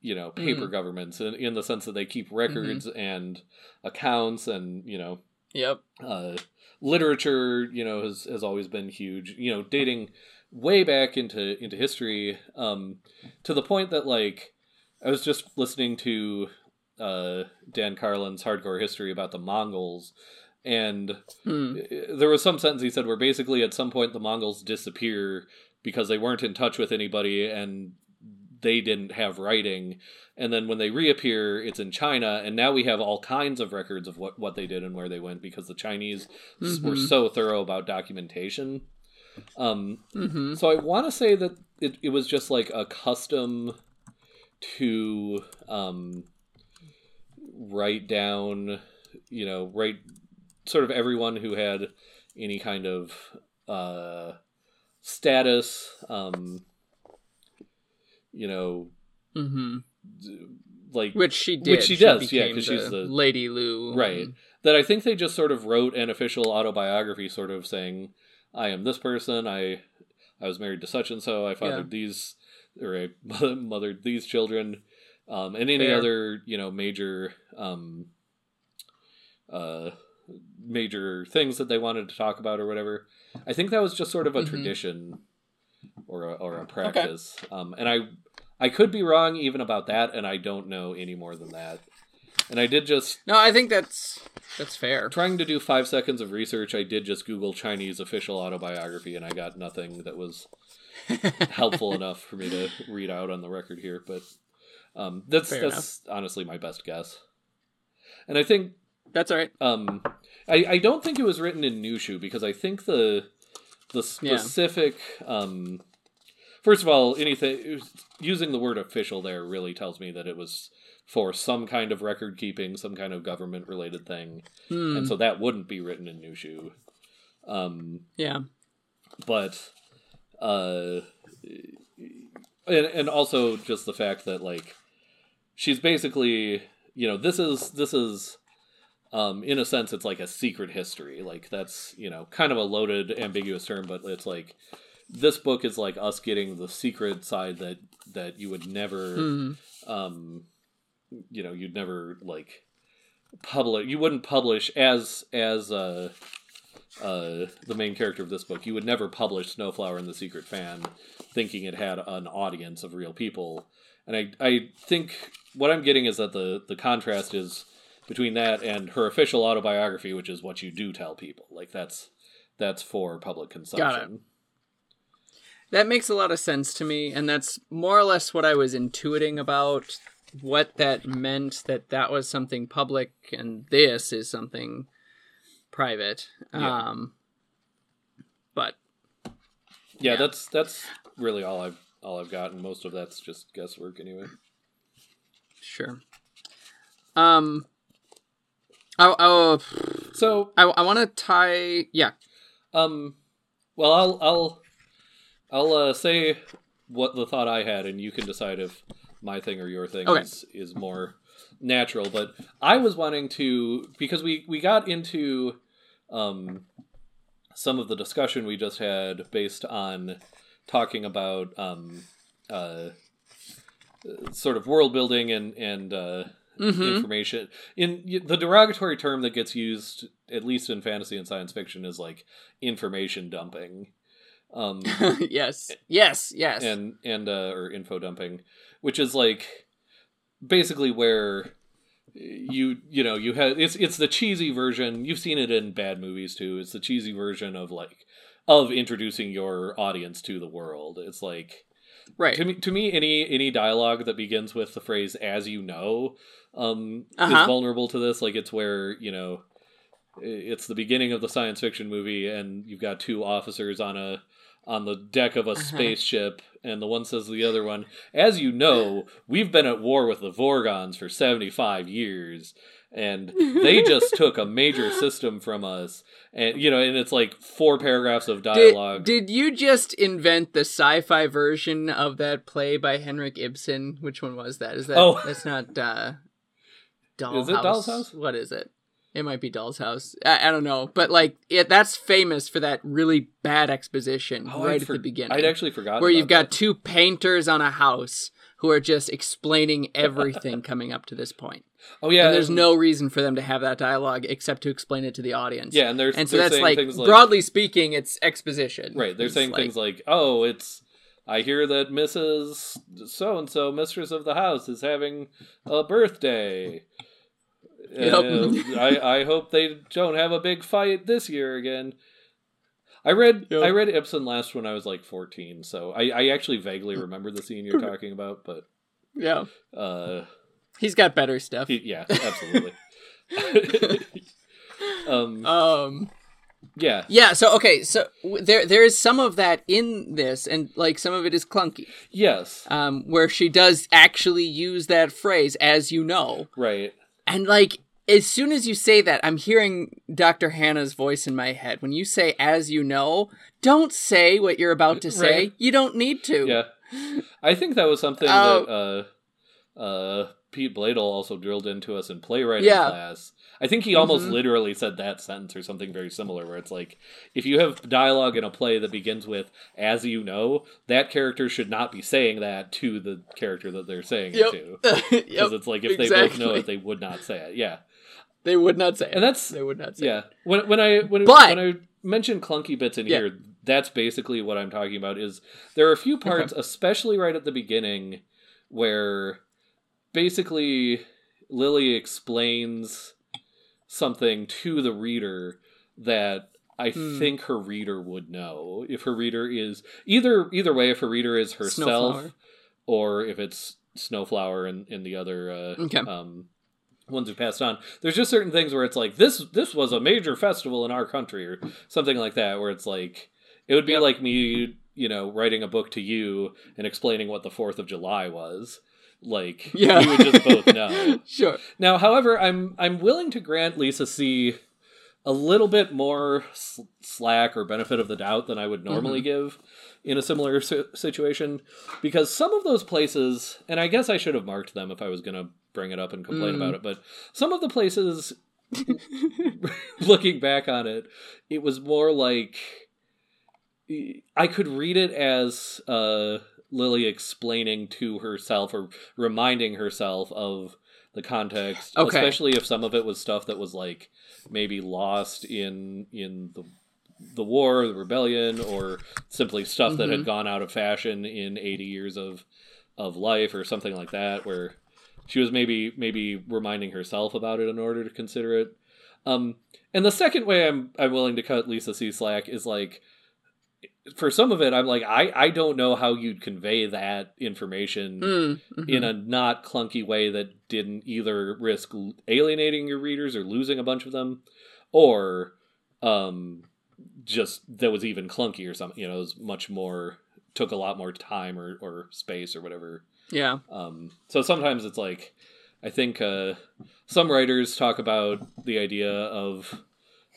Speaker 2: you know, paper governments in, in the sense that they keep records and accounts, and you know,
Speaker 1: yep.
Speaker 2: uh, literature, you know, has has always been huge. You know, dating way back into into history, um, to the point that like I was just listening to uh, Dan Carlin's Hardcore History about the Mongols, and
Speaker 1: hmm.
Speaker 2: there was some sentence he said where basically at some point the Mongols disappear because they weren't in touch with anybody and they didn't have writing. And then when they reappear, it's in China, and now we have all kinds of records of what, what they did and where they went because the Chinese s- were so thorough about documentation. Um,
Speaker 1: Mm-hmm.
Speaker 2: so I want to say that it, it was just like a custom to um, write down, you know, write sort of everyone who had any kind of uh, status, um, you know,
Speaker 1: Mm-hmm.
Speaker 2: like
Speaker 1: which she did
Speaker 2: Which she does, yeah, because she's the-
Speaker 1: lady Lu
Speaker 2: Right. that I think they just sort of wrote an official autobiography, sort of saying, "I am this person. I I was married to such and so. I fathered these, or I mothered these children, um, and any
Speaker 1: Fair.
Speaker 2: other you know major um, uh, major things that they wanted to talk about or whatever. I think that was just sort of a
Speaker 1: Mhm.
Speaker 2: tradition or a, or a practice. Um, and I I could be wrong even about that, and I don't know any more than that. And I did just
Speaker 1: No, I think that's that's fair.
Speaker 2: trying to do five seconds of research. I did just Google Chinese official autobiography, and I got nothing that was helpful enough for me to read out on the record here. But um, that's
Speaker 1: Fair
Speaker 2: that's honestly my best guess. And I think
Speaker 1: That's all right.
Speaker 2: um, I, I don't think it was written in Nüshu because I think the the
Speaker 1: Yeah.
Speaker 2: specific um, first of all anything using the word official there really tells me that it was for some kind of record keeping, some kind of government related thing,
Speaker 1: Hmm,
Speaker 2: and so that wouldn't be written in Nüshu. Um,
Speaker 1: yeah.
Speaker 2: but uh and and also just the fact that like she's basically you know this is this is um in a sense it's like a secret history like that's you know kind of a loaded ambiguous term but it's like this book is like us getting the secret side that that you would never
Speaker 1: Hmm.
Speaker 2: um you know you'd never like publish you wouldn't publish as as uh uh the main character of this book. You would never publish snowflower and the secret fan thinking it had an audience of real people. And i i think what i'm getting is that the the contrast is between that and her official autobiography which is what you do tell people. Like that's that's for public consumption.
Speaker 1: That makes a lot of sense to me, and that's more or less what I was intuiting about what that meant. That that was something public, and this is something private.
Speaker 2: Yeah.
Speaker 1: Um, but
Speaker 2: yeah,
Speaker 1: Yeah.
Speaker 2: that's that's really all i've all i've gotten. most of that's just guesswork anyway
Speaker 1: sure. Um, I I
Speaker 2: so
Speaker 1: I, I want to tie. Yeah,
Speaker 2: Um, well, I'll I'll I'll uh, say what the thought I had, and you can decide if my thing or your thing
Speaker 1: Okay.
Speaker 2: is is more natural. But I was wanting to because we we got into um some of the discussion we just had based on talking about um uh sort of world building and and uh
Speaker 1: Mhm.
Speaker 2: information in the derogatory term that gets used at least in fantasy and science fiction is like information dumping um
Speaker 1: yes, yes, yes.
Speaker 2: and and uh or info dumping which is like basically where you you know you have it's it's the cheesy version you've seen it in bad movies too it's the cheesy version of like of introducing your audience to the world it's like
Speaker 1: right.
Speaker 2: to me to me any any dialogue that begins with the phrase as you know um
Speaker 1: Uh-huh.
Speaker 2: is vulnerable to this like it's where you know it's the beginning of the science fiction movie and you've got two officers on a on the deck of a
Speaker 1: Uh-huh.
Speaker 2: spaceship and the one says to the other one as you know we've been at war with the vorgons for 75 years and they just took a major system from us and you know and it's like four paragraphs of dialogue
Speaker 1: did you just invent the sci-fi version of that play by Henrik Ibsen? Which one was that? Is that
Speaker 2: Oh.
Speaker 1: that's not uh Doll's
Speaker 2: Is it Doll's House?
Speaker 1: What is it? It might be Doll's House. I, I don't know, but like it, that's famous for that really bad exposition
Speaker 2: Oh,
Speaker 1: right
Speaker 2: I'd
Speaker 1: at the beginning,
Speaker 2: i'd actually forgotten
Speaker 1: where you've got
Speaker 2: that.
Speaker 1: two painters on a house who are just explaining everything coming up to this point.
Speaker 2: oh yeah
Speaker 1: and there's no reason for them to have that dialogue except to explain it to the audience.
Speaker 2: Yeah, and they're
Speaker 1: and so
Speaker 2: they're
Speaker 1: that's
Speaker 2: saying
Speaker 1: like,
Speaker 2: things like
Speaker 1: broadly speaking, it's exposition.
Speaker 2: right. They're
Speaker 1: It's
Speaker 2: saying things like, "Oh, it's I hear that Mrs. So and So, mistress of the house, is having a birthday.
Speaker 1: Yep.
Speaker 2: Uh, I I hope they don't have a big fight this year again." I read
Speaker 1: Yep.
Speaker 2: I read Ibsen last when I was like 14, so I, I actually vaguely remember the scene you're talking about, but
Speaker 1: yeah,
Speaker 2: uh,
Speaker 1: he's got better stuff.
Speaker 2: he- yeah, absolutely. um,
Speaker 1: Um,
Speaker 2: yeah,
Speaker 1: yeah. So okay, so there there is some of that in this, and like some of it is clunky.
Speaker 2: yes,
Speaker 1: Um, where she does actually use that phrase, as you know,
Speaker 2: right.
Speaker 1: And like as soon as you say that, I'm hearing Dr. Hannah's voice in my head. When you say "as you know," don't say what you're about to say.
Speaker 2: Right.
Speaker 1: You don't need to.
Speaker 2: Yeah, I think that was something
Speaker 1: Oh.
Speaker 2: that uh, uh, Pete Bladel also drilled into us in playwriting
Speaker 1: Yeah.
Speaker 2: class. I think he almost
Speaker 1: Mhm.
Speaker 2: literally said that sentence or something very similar, where it's like, if you have dialogue in a play that begins with "as you know," that character should not be saying that to the character that they're saying
Speaker 1: Yep.
Speaker 2: it to, because
Speaker 1: yep.
Speaker 2: it's like if they both know it, they would not say it. Yeah,
Speaker 1: They would not say it.
Speaker 2: And that's
Speaker 1: they would not say.
Speaker 2: yeah. When when I when,
Speaker 1: But-
Speaker 2: when I mention clunky bits in
Speaker 1: Yeah.
Speaker 2: here, that's basically what I'm talking about. Is there are a few parts, especially right at the beginning, where basically Lily explains something to the reader that I
Speaker 1: Hmm.
Speaker 2: think her reader would know if her reader is either either way if her reader is herself
Speaker 1: Snowflower.
Speaker 2: or if it's Snowflower and, and the other uh,
Speaker 1: Okay.
Speaker 2: um, ones who passed on. There's just certain things where it's like this this was a major festival in our country or something like that, where it's like it would be
Speaker 1: Yep.
Speaker 2: like me, you know, writing a book to you and explaining what the Fourth of July was. Like
Speaker 1: Yeah.
Speaker 2: we would just both know.
Speaker 1: Sure.
Speaker 2: Now, however, I'm I'm willing to grant Lisa See a little bit more s- slack or benefit of the doubt than I would normally give in a similar si- situation because some of those places, and I guess I should have marked them if I was going to bring it up and complain
Speaker 1: Mm.
Speaker 2: about it, but some of the places, looking back on it, it was more like I could read it as uh, Lily explaining to herself or reminding herself of the context,
Speaker 1: Okay.
Speaker 2: especially if some of it was stuff that was like maybe lost in in the the war, the rebellion, or simply stuff that had
Speaker 1: Mhm.
Speaker 2: gone out of fashion in 80 years of of life or something like that where she was maybe maybe reminding herself about it in order to consider it um and the second way i'm i'm willing to cut lisa see slack is like for some of it i'm like i i don't know how you'd convey that information
Speaker 1: Mm, mhm.
Speaker 2: in a not clunky way that didn't either risk alienating your readers or losing a bunch of them or um just that was even clunky or something you know it was much more took a lot more time or, or space or whatever
Speaker 1: yeah.
Speaker 2: um so sometimes it's like i think uh some writers talk about the idea of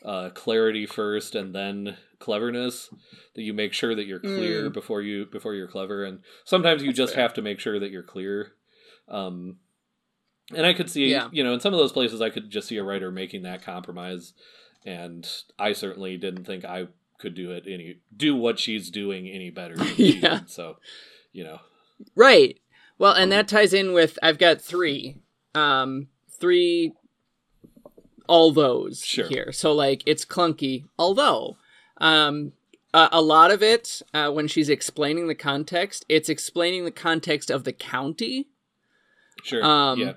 Speaker 2: uh clarity first and then cleverness that you make sure that you're clear
Speaker 1: Mm.
Speaker 2: before you before you're clever and sometimes you
Speaker 1: That's
Speaker 2: just
Speaker 1: fair.
Speaker 2: have to make sure that you're clear um and i could see
Speaker 1: Yeah.
Speaker 2: you know in some of those places i could just see a writer making that compromise and i certainly didn't think i could do it any do what she's doing any better than
Speaker 1: Yeah.
Speaker 2: did. so you know
Speaker 1: Right. Well, and that ties in with I've got three, um, three, all those
Speaker 2: Sure.
Speaker 1: here. So like it's clunky, although, um, a, a lot of it uh, when she's explaining the context, it's explaining the context of the county,
Speaker 2: sure
Speaker 1: Um,
Speaker 2: yeah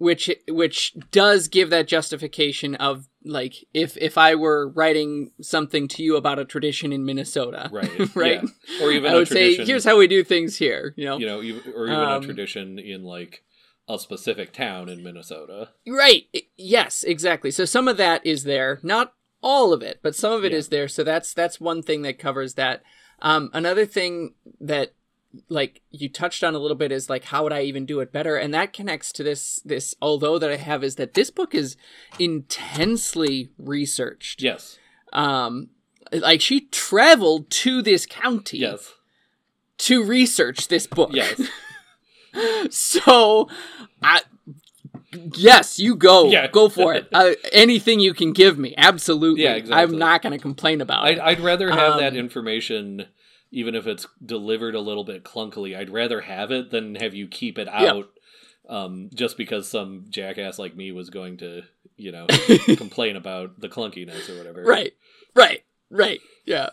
Speaker 1: which which does give that justification of like if if I were writing something to you about a tradition in Minnesota,
Speaker 2: right
Speaker 1: right?
Speaker 2: yeah. or even
Speaker 1: I would say here's how we do things here, you know.
Speaker 2: you know or even
Speaker 1: Um,
Speaker 2: a tradition in like a specific town in minnesota
Speaker 1: Right. Yes, exactly. So some of that is there, not all of it, but some of it is
Speaker 2: Yeah.
Speaker 1: there. So that's that's one thing that covers that. Um, another thing that like you touched on a little bit is like how would I even do it better, and that connects to this this although that I have is that this book is intensely researched.
Speaker 2: yes
Speaker 1: Um, like she traveled to this county
Speaker 2: yes
Speaker 1: to research this book.
Speaker 2: yes
Speaker 1: so I yes, you go.
Speaker 2: Yeah.
Speaker 1: Go for it. Uh, anything you can give me. Absolutely.
Speaker 2: Yeah, exactly.
Speaker 1: I'm not going to complain about
Speaker 2: I'd,
Speaker 1: it.
Speaker 2: I'd rather have that
Speaker 1: Um,
Speaker 2: information even if it's delivered a little bit clunkily i'd rather have it than have you keep it
Speaker 1: Yeah.
Speaker 2: out um, just because some jackass like me was going to you know complain about the clunkiness or whatever
Speaker 1: Right. Right. Right. Yeah.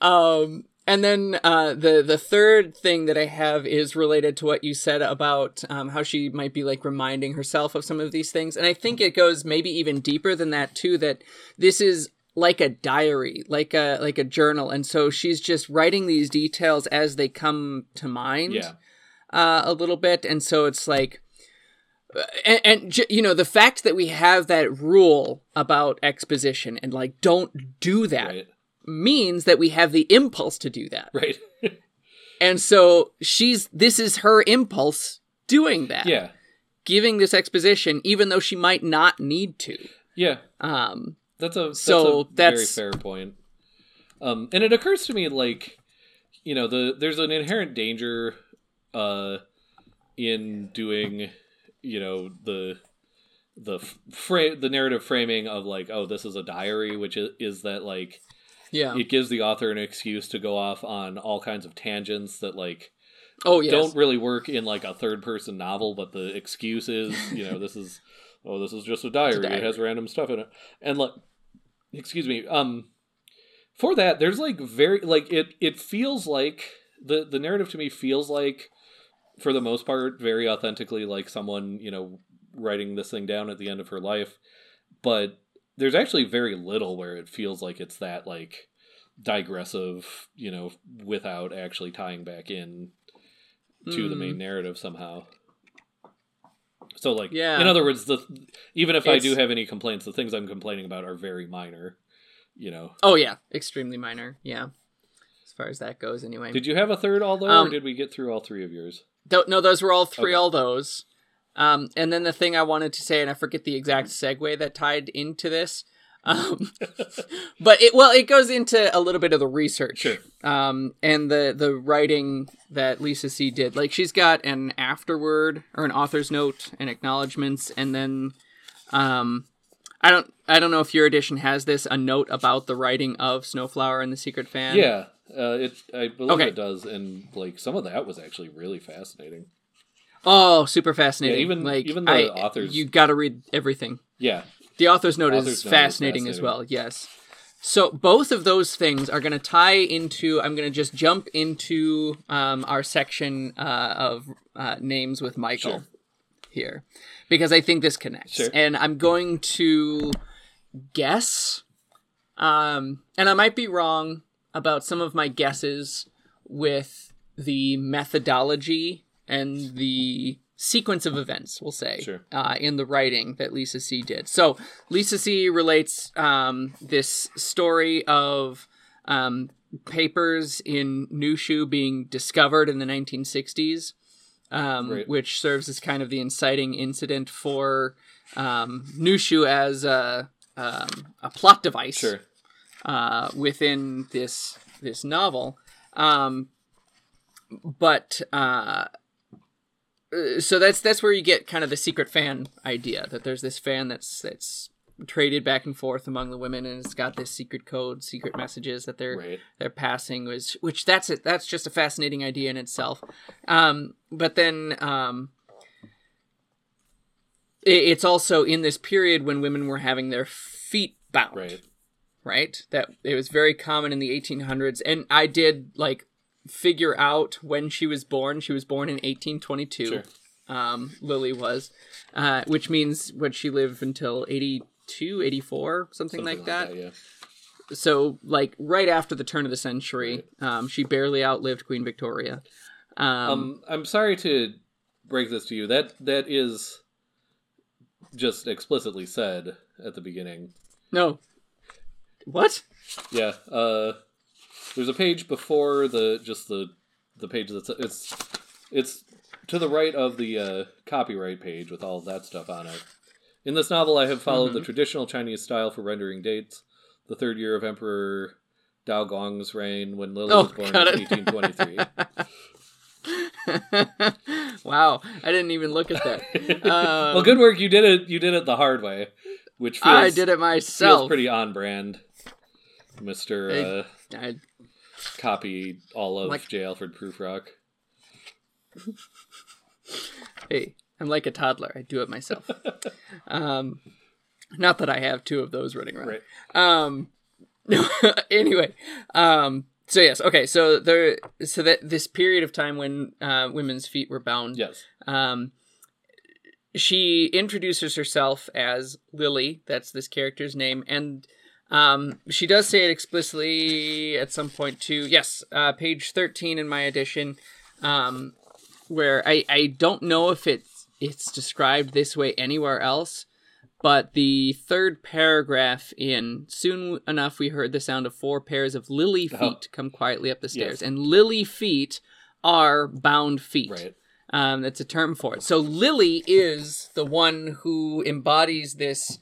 Speaker 1: Um and then uh, the the third thing that I have is related to what you said about um, how she might be like reminding herself of some of these things, and I think it goes maybe even deeper than that too. That this is like a diary, like a like a journal, and so she's just writing these details as they come to mind.
Speaker 2: yeah
Speaker 1: uh, a little bit, and so it's like, uh, and, and you know, the fact that we have that rule about exposition and like don't do that
Speaker 2: right
Speaker 1: means that we have the impulse to do that,
Speaker 2: right.
Speaker 1: And so she's this is her impulse doing that,
Speaker 2: yeah.
Speaker 1: Giving this exposition, even though she might not need to.
Speaker 2: yeah.
Speaker 1: Um,
Speaker 2: That's a that's
Speaker 1: So
Speaker 2: a
Speaker 1: that's-
Speaker 2: very fair point. Um, and it occurs to me like, you know, the there's an inherent danger, uh, in doing, you know, the the frame the narrative framing of like, oh, this is a diary, which is, is that like
Speaker 1: yeah.
Speaker 2: it gives the author an excuse to go off on all kinds of tangents that like
Speaker 1: oh yes.
Speaker 2: don't really work in like a third person novel, but the excuse is, you know, this is oh, this is just a diary.
Speaker 1: diary.
Speaker 2: It has random stuff in it, and like, excuse me, um, for that, there's like very like it. It feels like the the narrative to me feels like, for the most part, very authentically like someone you know writing this thing down at the end of her life, but there's actually very little where it feels like it's that like digressive, you know, without actually tying back in to the
Speaker 1: Mm.
Speaker 2: main narrative somehow. So like
Speaker 1: Yeah.
Speaker 2: in other words, the even if I do have any complaints, the things I'm complaining about are very minor. You know.
Speaker 1: Oh yeah, extremely minor. Yeah, as far as that goes, anyway.
Speaker 2: Did you have a third although
Speaker 1: Um,
Speaker 2: or did we get through all three of yours?
Speaker 1: No, those were all three.
Speaker 2: Okay.
Speaker 1: All those. Um, and then the thing I wanted to say, and I forget the exact segue that tied into this. Um, but it well, it goes into a little bit of the research.
Speaker 2: Sure.
Speaker 1: Um, and the the writing that Lisa See did. Like she's got an afterword or an author's note and acknowledgments, and then, um, I don't I don't know if your edition has this a note about the writing of Snowflower and the Secret Fan.
Speaker 2: yeah. Uh, it I believe
Speaker 1: Okay.
Speaker 2: it does and like some of that was actually really fascinating.
Speaker 1: Oh, super fascinating.
Speaker 2: Yeah, even-
Speaker 1: like
Speaker 2: even the
Speaker 1: I-
Speaker 2: authors-
Speaker 1: You got to read everything.
Speaker 2: Yeah.
Speaker 1: The author's note
Speaker 2: Author's
Speaker 1: is
Speaker 2: note is
Speaker 1: fascinating, as well. Yes. So both of those things are going to tie into. I'm going to just jump into um, our section uh, of uh, names with Michael
Speaker 2: Sure.
Speaker 1: here because I think this connects,
Speaker 2: Sure.
Speaker 1: and I'm going to guess, um, and I might be wrong about some of my guesses with the methodology and the sequence of events, we'll say,
Speaker 2: Sure.
Speaker 1: uh, in the writing that Lisa See did. So Lisa See relates um, this story of um, papers in Nüshu being discovered in the 1960s, um,
Speaker 2: Right.
Speaker 1: which serves as kind of the inciting incident for um, Nüshu as a, um, a plot device
Speaker 2: Sure.
Speaker 1: uh, within this this novel. Um, but uh, uh, so that's that's where you get kind of the secret fan idea that there's this fan that's that's traded back and forth among the women and it's got this secret code secret messages that they're
Speaker 2: Right.
Speaker 1: they're passing was which that's it that's just a fascinating idea in itself um but then um i- it's also in this period when women were having their feet bound
Speaker 2: Right.
Speaker 1: right? That it was very common in the 1800s, and I did like figure out when she was born. She was born in 1822.
Speaker 2: Sure.
Speaker 1: Um, Lily was, uh, which means would she live until 82, 84, something, like, that.
Speaker 2: yeah.
Speaker 1: So like right after the turn of the century, um, she barely outlived Queen Victoria. Um,
Speaker 2: Um, I'm sorry to break this to you. That that is just explicitly said at the beginning.
Speaker 1: no, what?
Speaker 2: Yeah. Uh, there's a page before the just the the page that's it's it's to the right of the uh, copyright page with all that stuff on it. In this novel, I have followed the traditional Chinese style for rendering dates. The third year of Emperor Daoguang's reign, when Lily
Speaker 1: Oh,
Speaker 2: was born in 1823.
Speaker 1: wow, I didn't even look at that. Um,
Speaker 2: well, good work. You did it. You did it the hard way, which feels,
Speaker 1: I did it
Speaker 2: feels
Speaker 1: myself.
Speaker 2: pretty on brand, Mister. Uh,
Speaker 1: I,
Speaker 2: copy all of
Speaker 1: Like-
Speaker 2: J. Alfred Prufrock.
Speaker 1: hey, I'm like a toddler. I do it myself. um, not that I have two of those running around.
Speaker 2: Right.
Speaker 1: Um, anyway, um, so yes, okay. So there, so that this period of time when uh, women's feet were bound,
Speaker 2: Yes.
Speaker 1: um, she introduces herself as Lily. That's this character's name, and um, she does say it explicitly at some point too. Yes, uh, page thirteen in my edition, um, where I I don't know if it's it's described this way anywhere else, but the third paragraph in soon enough we heard the sound of four pairs of lily feet
Speaker 2: Oh.
Speaker 1: come quietly up the stairs,
Speaker 2: Yes.
Speaker 1: and lily feet are bound feet.
Speaker 2: Right.
Speaker 1: Um, that's a term for it. So Lily is the one who embodies this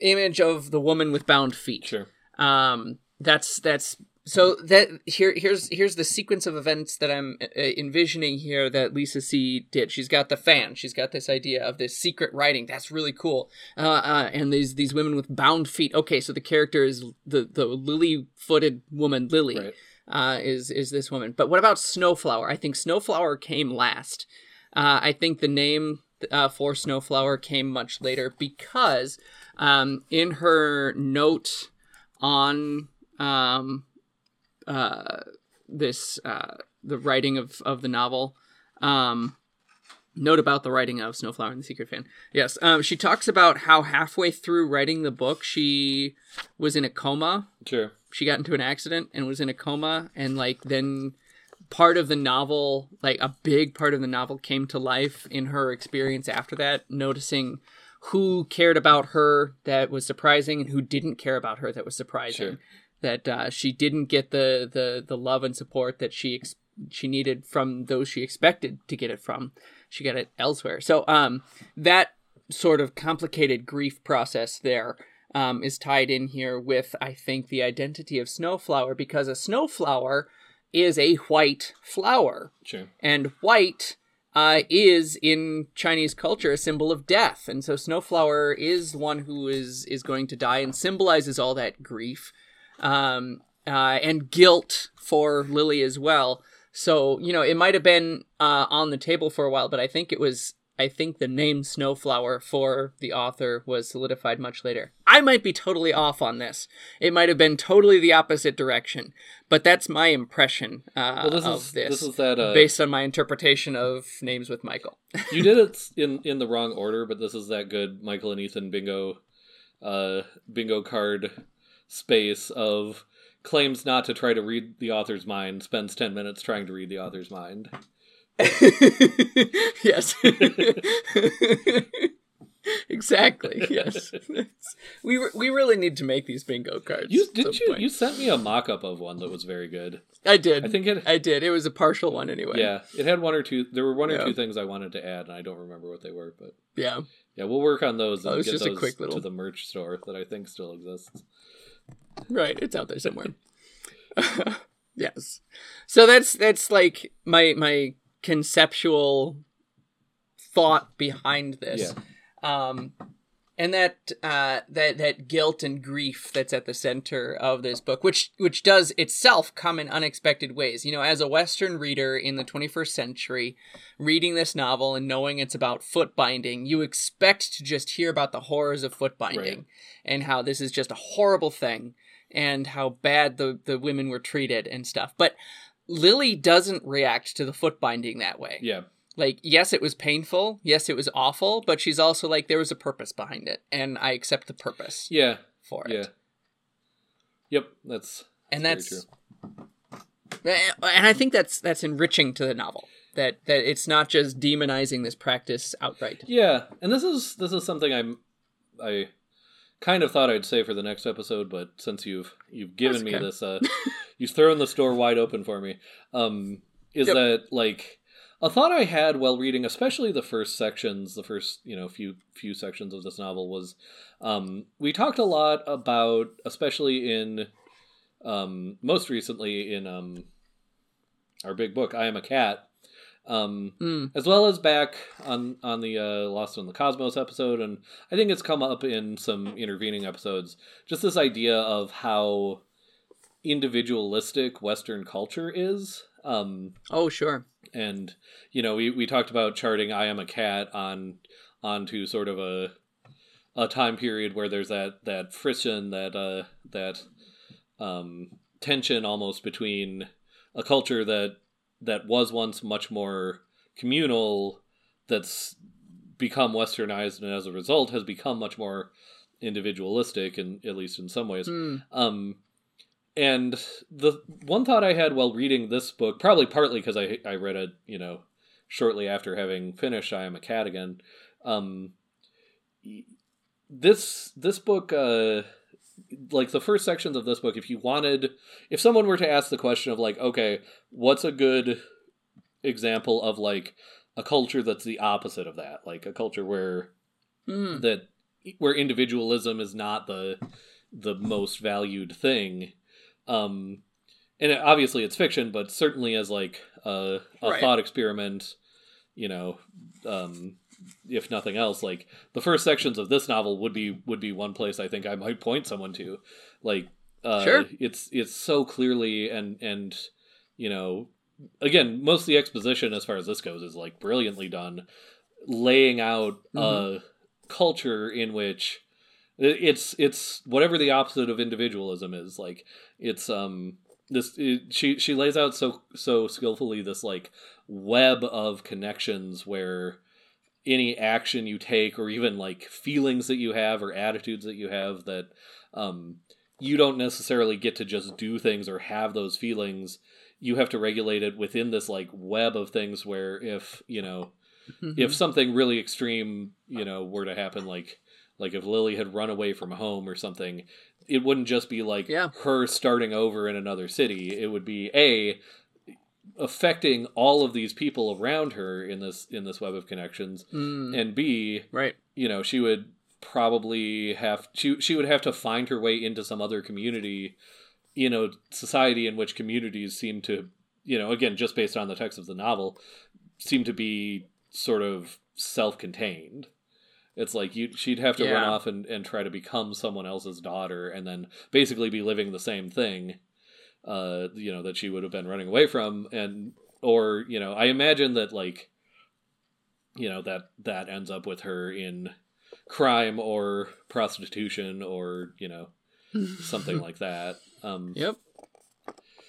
Speaker 1: image of the woman with bound feet.
Speaker 2: Sure.
Speaker 1: Um, that's that's so that here here's here's the sequence of events that I'm uh, envisioning here that Lisa See did. She's got the fan. She's got this idea of this secret writing. That's really cool. Uh, uh, and these these women with bound feet. Okay, so the character is the the lily footed woman Lily
Speaker 2: Right.
Speaker 1: uh, is is this woman. But what about Snowflower? I think Snowflower came last. Uh, I think the name uh, for Snowflower came much later because um, in her note on um, uh, this uh, the writing of, of the novel. Um, note about the writing of Snowflower and the Secret Fan. Yes, um, she talks about how halfway through writing the book, she was in a coma.
Speaker 2: Sure.
Speaker 1: She got into an accident and was in a coma, and like then part of the novel, like a big part of the novel, came to life in her experience after that, noticing who cared about her that was surprising and who didn't care about her that was surprising.
Speaker 2: Sure.
Speaker 1: That uh, she didn't get the, the the love and support that she ex- she needed from those she expected to get it from. She got it elsewhere. So um, that sort of complicated grief process there um, is tied in here with I think the identity of Snowflower because a snowflower is a white flower
Speaker 2: Sure.
Speaker 1: and white uh, is in Chinese culture a symbol of death, and so Snowflower is one who is is going to die and symbolizes all that grief, um, uh, and guilt for Lily as well. So you know it might have been uh, on the table for a while, but I think it was. I think the name Snowflower for the author was solidified much later. I might be totally off on this. It might have been totally the opposite direction, but that's my impression uh,
Speaker 2: Well, this
Speaker 1: of
Speaker 2: is
Speaker 1: this
Speaker 2: this is that uh,
Speaker 1: based on my interpretation of names with Michael.
Speaker 2: you did it in in the wrong order, but this is that good Michael and Ethan bingo, uh, bingo card space of claims not to try to read the author's mind, spends ten minutes trying to read the author's mind.
Speaker 1: yes. exactly. Yes. we re- we really need to make these bingo cards.
Speaker 2: You didn't you?
Speaker 1: point.
Speaker 2: You sent me a mock up of one that was very good.
Speaker 1: I did.
Speaker 2: I think it.
Speaker 1: I did. It was a partial one anyway.
Speaker 2: Yeah, it had one or two. There were one or
Speaker 1: Yeah.
Speaker 2: two things I wanted to add, and I don't remember what they were. But
Speaker 1: Yeah.
Speaker 2: yeah, we'll work on those
Speaker 1: Oh,
Speaker 2: and
Speaker 1: it's
Speaker 2: get
Speaker 1: just a
Speaker 2: those
Speaker 1: quick little-
Speaker 2: to the merch store that I think still exists.
Speaker 1: Right. It's out there somewhere. yes. So that's that's like my my conceptual thought behind this. Um and that uh that that guilt and grief that's at the center of this book which which does itself come in unexpected ways. You know, as a western reader in the 21st century, reading this novel and knowing it's about foot binding, you expect to just hear about the horrors of foot binding
Speaker 2: Right.
Speaker 1: and how this is just a horrible thing and how bad the, the women were treated and stuff. But Lily doesn't react to the foot binding that way.
Speaker 2: Yeah,
Speaker 1: Like, yes, it was painful. Yes, it was awful. But she's also like, there was a purpose behind it. And I accept the purpose
Speaker 2: yeah,
Speaker 1: for it.
Speaker 2: yeah. Yep, that's
Speaker 1: And that's, and I think that's, that's enriching to the novel. That, that it's not just demonizing this practice outright.
Speaker 2: Yeah, and this is this is something I'm I kind of thought I'd say for the next episode, but since you've you've given
Speaker 1: That's
Speaker 2: me
Speaker 1: okay.
Speaker 2: this, uh, you've thrown the store wide open for me. Um, is
Speaker 1: Yep.
Speaker 2: that like a thought I had while reading, especially the first sections, the first you know few few sections of this novel was, um, we talked a lot about, especially in, um, most recently in um, our big book, I Am a Cat. Um,
Speaker 1: Mm,
Speaker 2: as well as back on on the uh, Lost in the Cosmos episode, and I think it's come up in some intervening episodes. Just this idea of how individualistic Western culture is, um,
Speaker 1: oh, sure.
Speaker 2: and you know, we we talked about charting "I Am a Cat" on onto sort of a a time period where there's that that friction, that uh, that um, tension almost between a culture that that was once much more communal that's become westernized and as a result has become much more individualistic and at least in some ways
Speaker 1: Mm,
Speaker 2: um and the one thought i had while reading this book probably partly because i i read it you know shortly after having finished i am a cat again um this this book uh like the first sections of this book if you wanted if someone were to ask the question of like okay what's a good example of like a culture that's the opposite of that? Like a culture where
Speaker 1: mm,
Speaker 2: that where individualism is not the the most valued thing um and it, obviously it's fiction but certainly as like a, a
Speaker 1: Right.
Speaker 2: thought experiment you know um if nothing else like the first sections of this novel would be would be one place i think i might point someone to like uh
Speaker 1: Sure.
Speaker 2: it's it's so clearly and and you know again most of the exposition as far as this goes is like brilliantly done laying out a
Speaker 1: Mhm.
Speaker 2: culture in which it's it's whatever the opposite of individualism is like it's um this it, she she lays out so so skillfully this like web of connections where any action you take or even like feelings that you have or attitudes that you have that um you don't necessarily get to just do things or have those feelings. You have to regulate it within this like web of things where if you know if something really extreme you know were to happen like like if lily had run away from home or something it wouldn't just be like
Speaker 1: Yeah.
Speaker 2: her starting over in another city it would be a affecting all of these people around her in this in this web of connections
Speaker 1: Mm,
Speaker 2: and b
Speaker 1: right.
Speaker 2: you know she would probably have she she would have to find her way into some other community you know society in which communities seem to you know again just based on the text of the novel seem to be sort of self-contained it's like you she'd have to run off and, and try to become someone else's daughter and then basically be living the same thing uh you know that she would have been running away from and or you know i imagine that like you know that that ends up with her in crime or prostitution or you know something like that um
Speaker 1: Yep.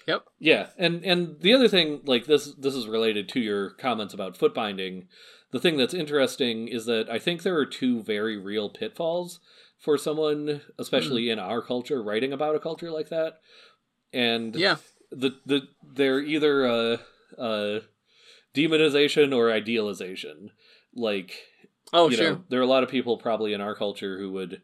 Speaker 1: Yep.
Speaker 2: yeah, and and the other thing, like this, this is related to your comments about foot binding. The thing that's interesting is that I think there are two very real pitfalls for someone, especially hmm. in our culture, writing about a culture like that. And
Speaker 1: Yeah.
Speaker 2: the the they're either a, a demonization or idealization. Like
Speaker 1: Oh,
Speaker 2: you
Speaker 1: sure.
Speaker 2: know, there are a lot of people probably in our culture who would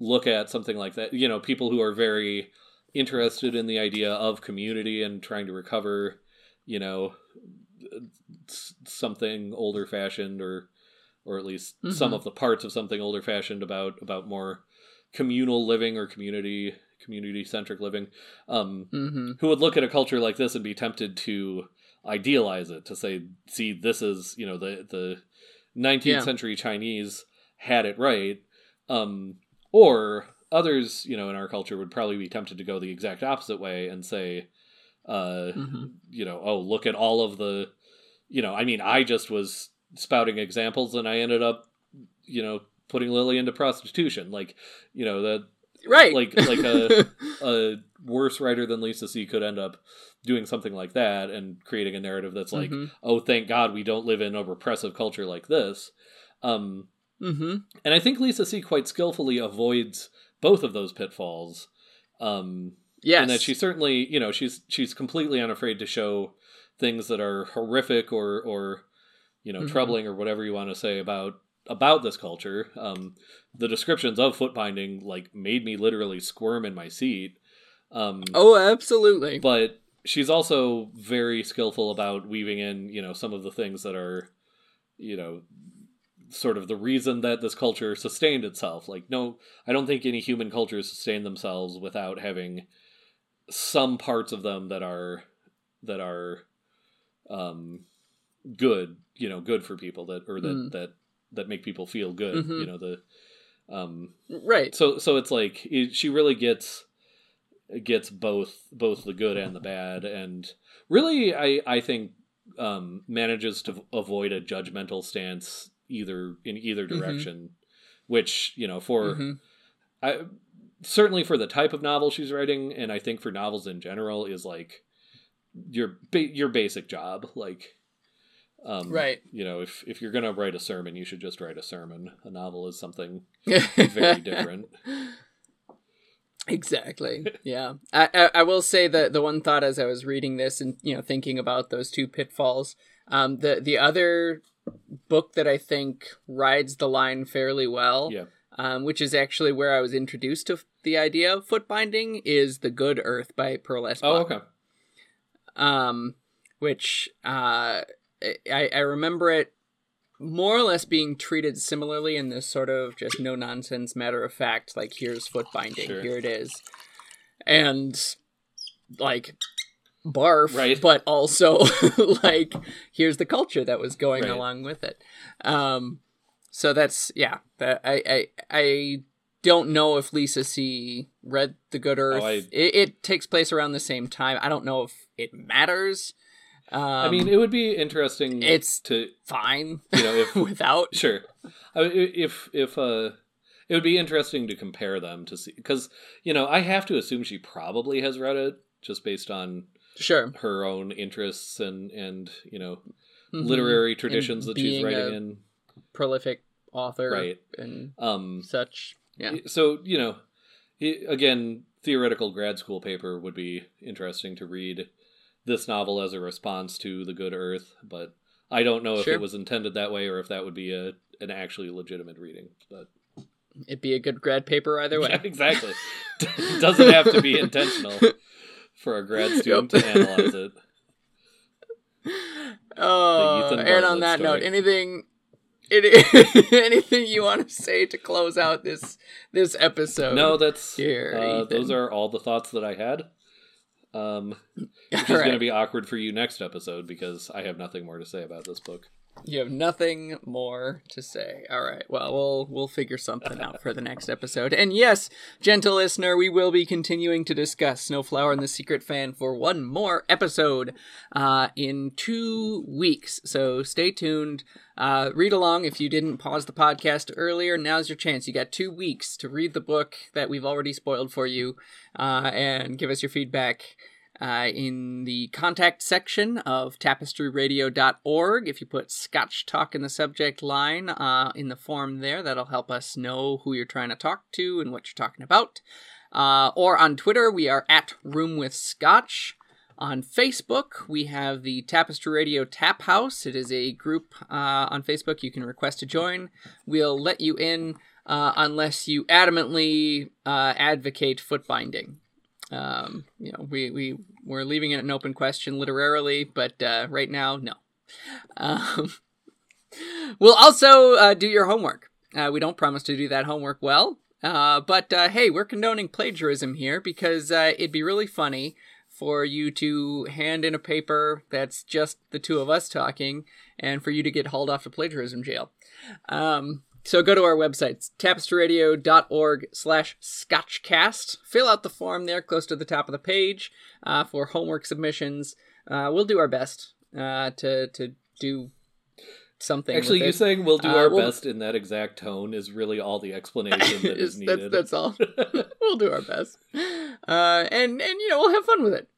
Speaker 2: look at something like that. You know, people who are very interested in the idea of community and trying to recover, you know, something older fashioned or or at least some
Speaker 1: Mhm.
Speaker 2: of the parts of something older fashioned about about more communal living or community community centric living um
Speaker 1: hmm
Speaker 2: who would look at a culture like this and be tempted to idealize it to say see this is you know the the 19th
Speaker 1: Yeah.
Speaker 2: century chinese had it right um or others you know in our culture would probably be tempted to go the exact opposite way and say uh
Speaker 1: Mhm.
Speaker 2: you know oh look at all of the you know i mean i just was spouting examples and i ended up you know putting lily into prostitution like you know that
Speaker 1: Right.
Speaker 2: like- like a- a worse writer than Lisa See could end up doing something like that and creating a narrative that's like,
Speaker 1: Mhm.
Speaker 2: oh, thank God we don't live in a repressive culture like this. Um,
Speaker 1: Mhm.
Speaker 2: and I think Lisa See quite skillfully avoids both of those pitfalls. Um,
Speaker 1: Yes.
Speaker 2: and that she certainly, you know, she's she's completely unafraid to show things that are horrific or or you know
Speaker 1: Mhm.
Speaker 2: troubling or whatever you want to say about about this culture. Um, the descriptions of foot binding like made me literally squirm in my seat. Um,
Speaker 1: Oh, absolutely.
Speaker 2: but she's also very skillful about weaving in, you know, some of the things that are, you know, sort of the reason that this culture sustained itself. Like, no, I don't think any human cultures sustain themselves without having some parts of them that are that are um good, you know, good for people that or that
Speaker 1: Mm.
Speaker 2: that that make people feel good,
Speaker 1: Mhm.
Speaker 2: you know, the um
Speaker 1: right.
Speaker 2: so so it's like it, she really gets gets both both the good and the bad and really i i think um manages to avoid a judgmental stance either in either
Speaker 1: Mhm.
Speaker 2: direction which you know for
Speaker 1: Mhm.
Speaker 2: i certainly for the type of novel she's writing and i think for novels in general is like your ba- your basic job like um
Speaker 1: Right.
Speaker 2: you know if if you're gonna write a sermon you should just write a sermon a novel is something very different.
Speaker 1: Exactly. Yeah. I, I I will say that the one thought as I was reading this and you know thinking about those two pitfalls, um, the the other book that I think rides the line fairly well,
Speaker 2: Yeah.
Speaker 1: um, which is actually where I was introduced to the idea of foot binding, is The Good Earth by Pearl S.
Speaker 2: Oh, okay.
Speaker 1: um, which uh, I, I remember it more or less being treated similarly in this sort of just no nonsense matter of fact like here's foot binding
Speaker 2: Sure.
Speaker 1: here it is and like barf
Speaker 2: Right.
Speaker 1: but also like here's the culture that was going
Speaker 2: Right.
Speaker 1: along with it um so that's yeah that i i i don't know if lisa see read the good earth
Speaker 2: Oh, I-
Speaker 1: it, it takes place around the same time i don't know if it matters Um,
Speaker 2: I mean, it would be interesting.
Speaker 1: it's-
Speaker 2: to
Speaker 1: fine
Speaker 2: you know if
Speaker 1: without.
Speaker 2: Sure. I mean, if if uh, it would be interesting to compare them to see because you know I have to assume she probably has read it just based on
Speaker 1: Sure.
Speaker 2: her own interests and and you know
Speaker 1: Mhm.
Speaker 2: literary traditions
Speaker 1: And
Speaker 2: that she's writing in.
Speaker 1: Prolific author
Speaker 2: Right.
Speaker 1: and
Speaker 2: Um.
Speaker 1: such. Yeah.
Speaker 2: So you know, again, theoretical grad school paper would be interesting to read this novel as a response to The Good Earth, but I don't know if it was intended that way or if that would be a an actually legitimate reading. But
Speaker 1: It'd be a good grad paper either way.
Speaker 2: Yeah, exactly. doesn't have to be intentional for a grad student
Speaker 1: Yep.
Speaker 2: to analyze it.
Speaker 1: Oh, and on that note, anything, any, anything you want to say to close out this this episode?
Speaker 2: No, that's
Speaker 1: Here,
Speaker 2: uh, those are all the thoughts that I had. Um, which
Speaker 1: All
Speaker 2: is going to be awkward for you next episode because I have nothing more to say about this book.
Speaker 1: You have nothing more to say. All right. Well, we'll we'll figure something out for the next episode. And yes, gentle listener, we will be continuing to discuss Snowflower and the Secret Fan for one more episode uh, in two weeks. So stay tuned. Uh, read along if you didn't pause the podcast earlier. Now's your chance. You got two weeks to read the book that we've already spoiled for you, uh, and give us your feedback uh, in the contact section of tapestryradio.org. If you put Scotch Talk in the subject line uh, in the form there, that'll help us know who you're trying to talk to and what you're talking about. Uh, or on Twitter, we are at Room with Scotch. On Facebook, we have the Tapestry Radio Tap House. It is a group uh, on Facebook you can request to join. We'll let you in uh, unless you adamantly uh, advocate foot binding. Um, you know, we we we're leaving it an open question literarily, but uh, right now, no. Um, we'll also uh, do your homework. Uh, we don't promise to do that homework well, uh, but uh, hey, we're condoning plagiarism here because uh, it'd be really funny for you to hand in a paper that's just the two of us talking, and for you to get hauled off to plagiarism jail. Um, so go to our website, tapestryradio.org slash scotchcast. Fill out the form there close to the top of the page uh, for homework submissions. Uh, we'll do our best uh, to, to do something.
Speaker 2: Actually, you saying we'll do
Speaker 1: Uh,
Speaker 2: our
Speaker 1: we'll-
Speaker 2: best in that exact tone is really all the explanation that is needed.
Speaker 1: That's, that's all. we'll do our best, uh, and and you know we'll have fun with it.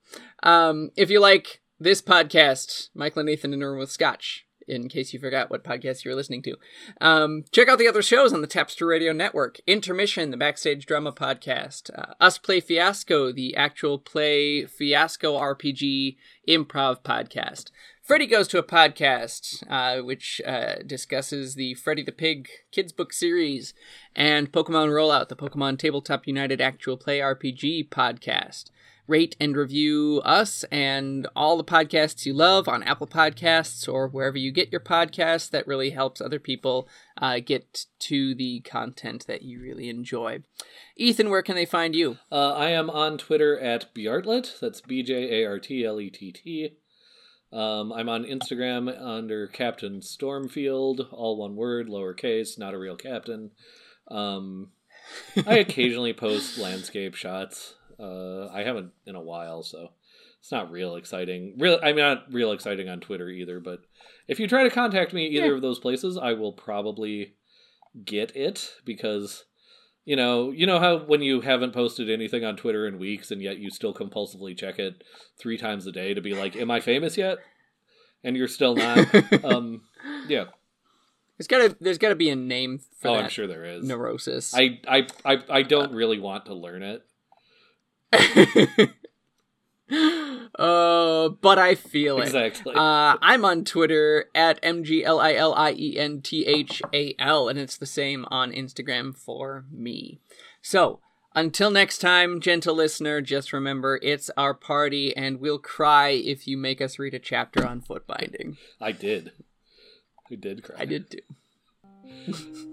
Speaker 1: Um, if you like this podcast, Michael and Nathan in a room with Scotch. In case you forgot what podcast you were listening to, um, check out the other shows on the Tapestry Radio Network. Intermission, the Backstage Drama Podcast. Uh, Us Play Fiasco, the actual play Fiasco RPG improv podcast. Freddy Goes to a Podcast, uh, which uh, discusses the Freddy the Pig kids book series, and Pokemon Rollout, the Pokemon Tabletop United actual play RPG podcast. Rate and review us and all the podcasts you love on Apple Podcasts or wherever you get your podcasts. That really helps other people uh, get to the content that you really enjoy. Ethan, where can they find you?
Speaker 2: Uh, I am on Twitter at Bjartlett. That's B J A R T L E T T. Um, I'm on Instagram under Captain Stormfield, all one word, lowercase, not a real captain. Um, I occasionally post landscape shots. Uh, I haven't in a while, so it's not real exciting. Real, I'm not real exciting on Twitter either. But if you try to contact me either
Speaker 1: Yeah.
Speaker 2: of those places, I will probably get it because you know, you know how when you haven't posted anything on Twitter in weeks and yet you still compulsively check it three times a day to be like, "Am I famous yet?" And you're still not. um, yeah.
Speaker 1: There's gotta there's gotta be a name for
Speaker 2: Oh,
Speaker 1: that
Speaker 2: I'm sure there is.
Speaker 1: neurosis.
Speaker 2: I, I, I, I don't really want to learn it.
Speaker 1: uh, but I feel it.
Speaker 2: Exactly.
Speaker 1: Uh, I'm on Twitter at MGLILIENTHAL, and it's the same on Instagram for me. So, until next time, gentle listener, just remember it's our party, and we'll cry if you make us read a chapter on foot binding.
Speaker 2: I did. I did cry.
Speaker 1: I did too.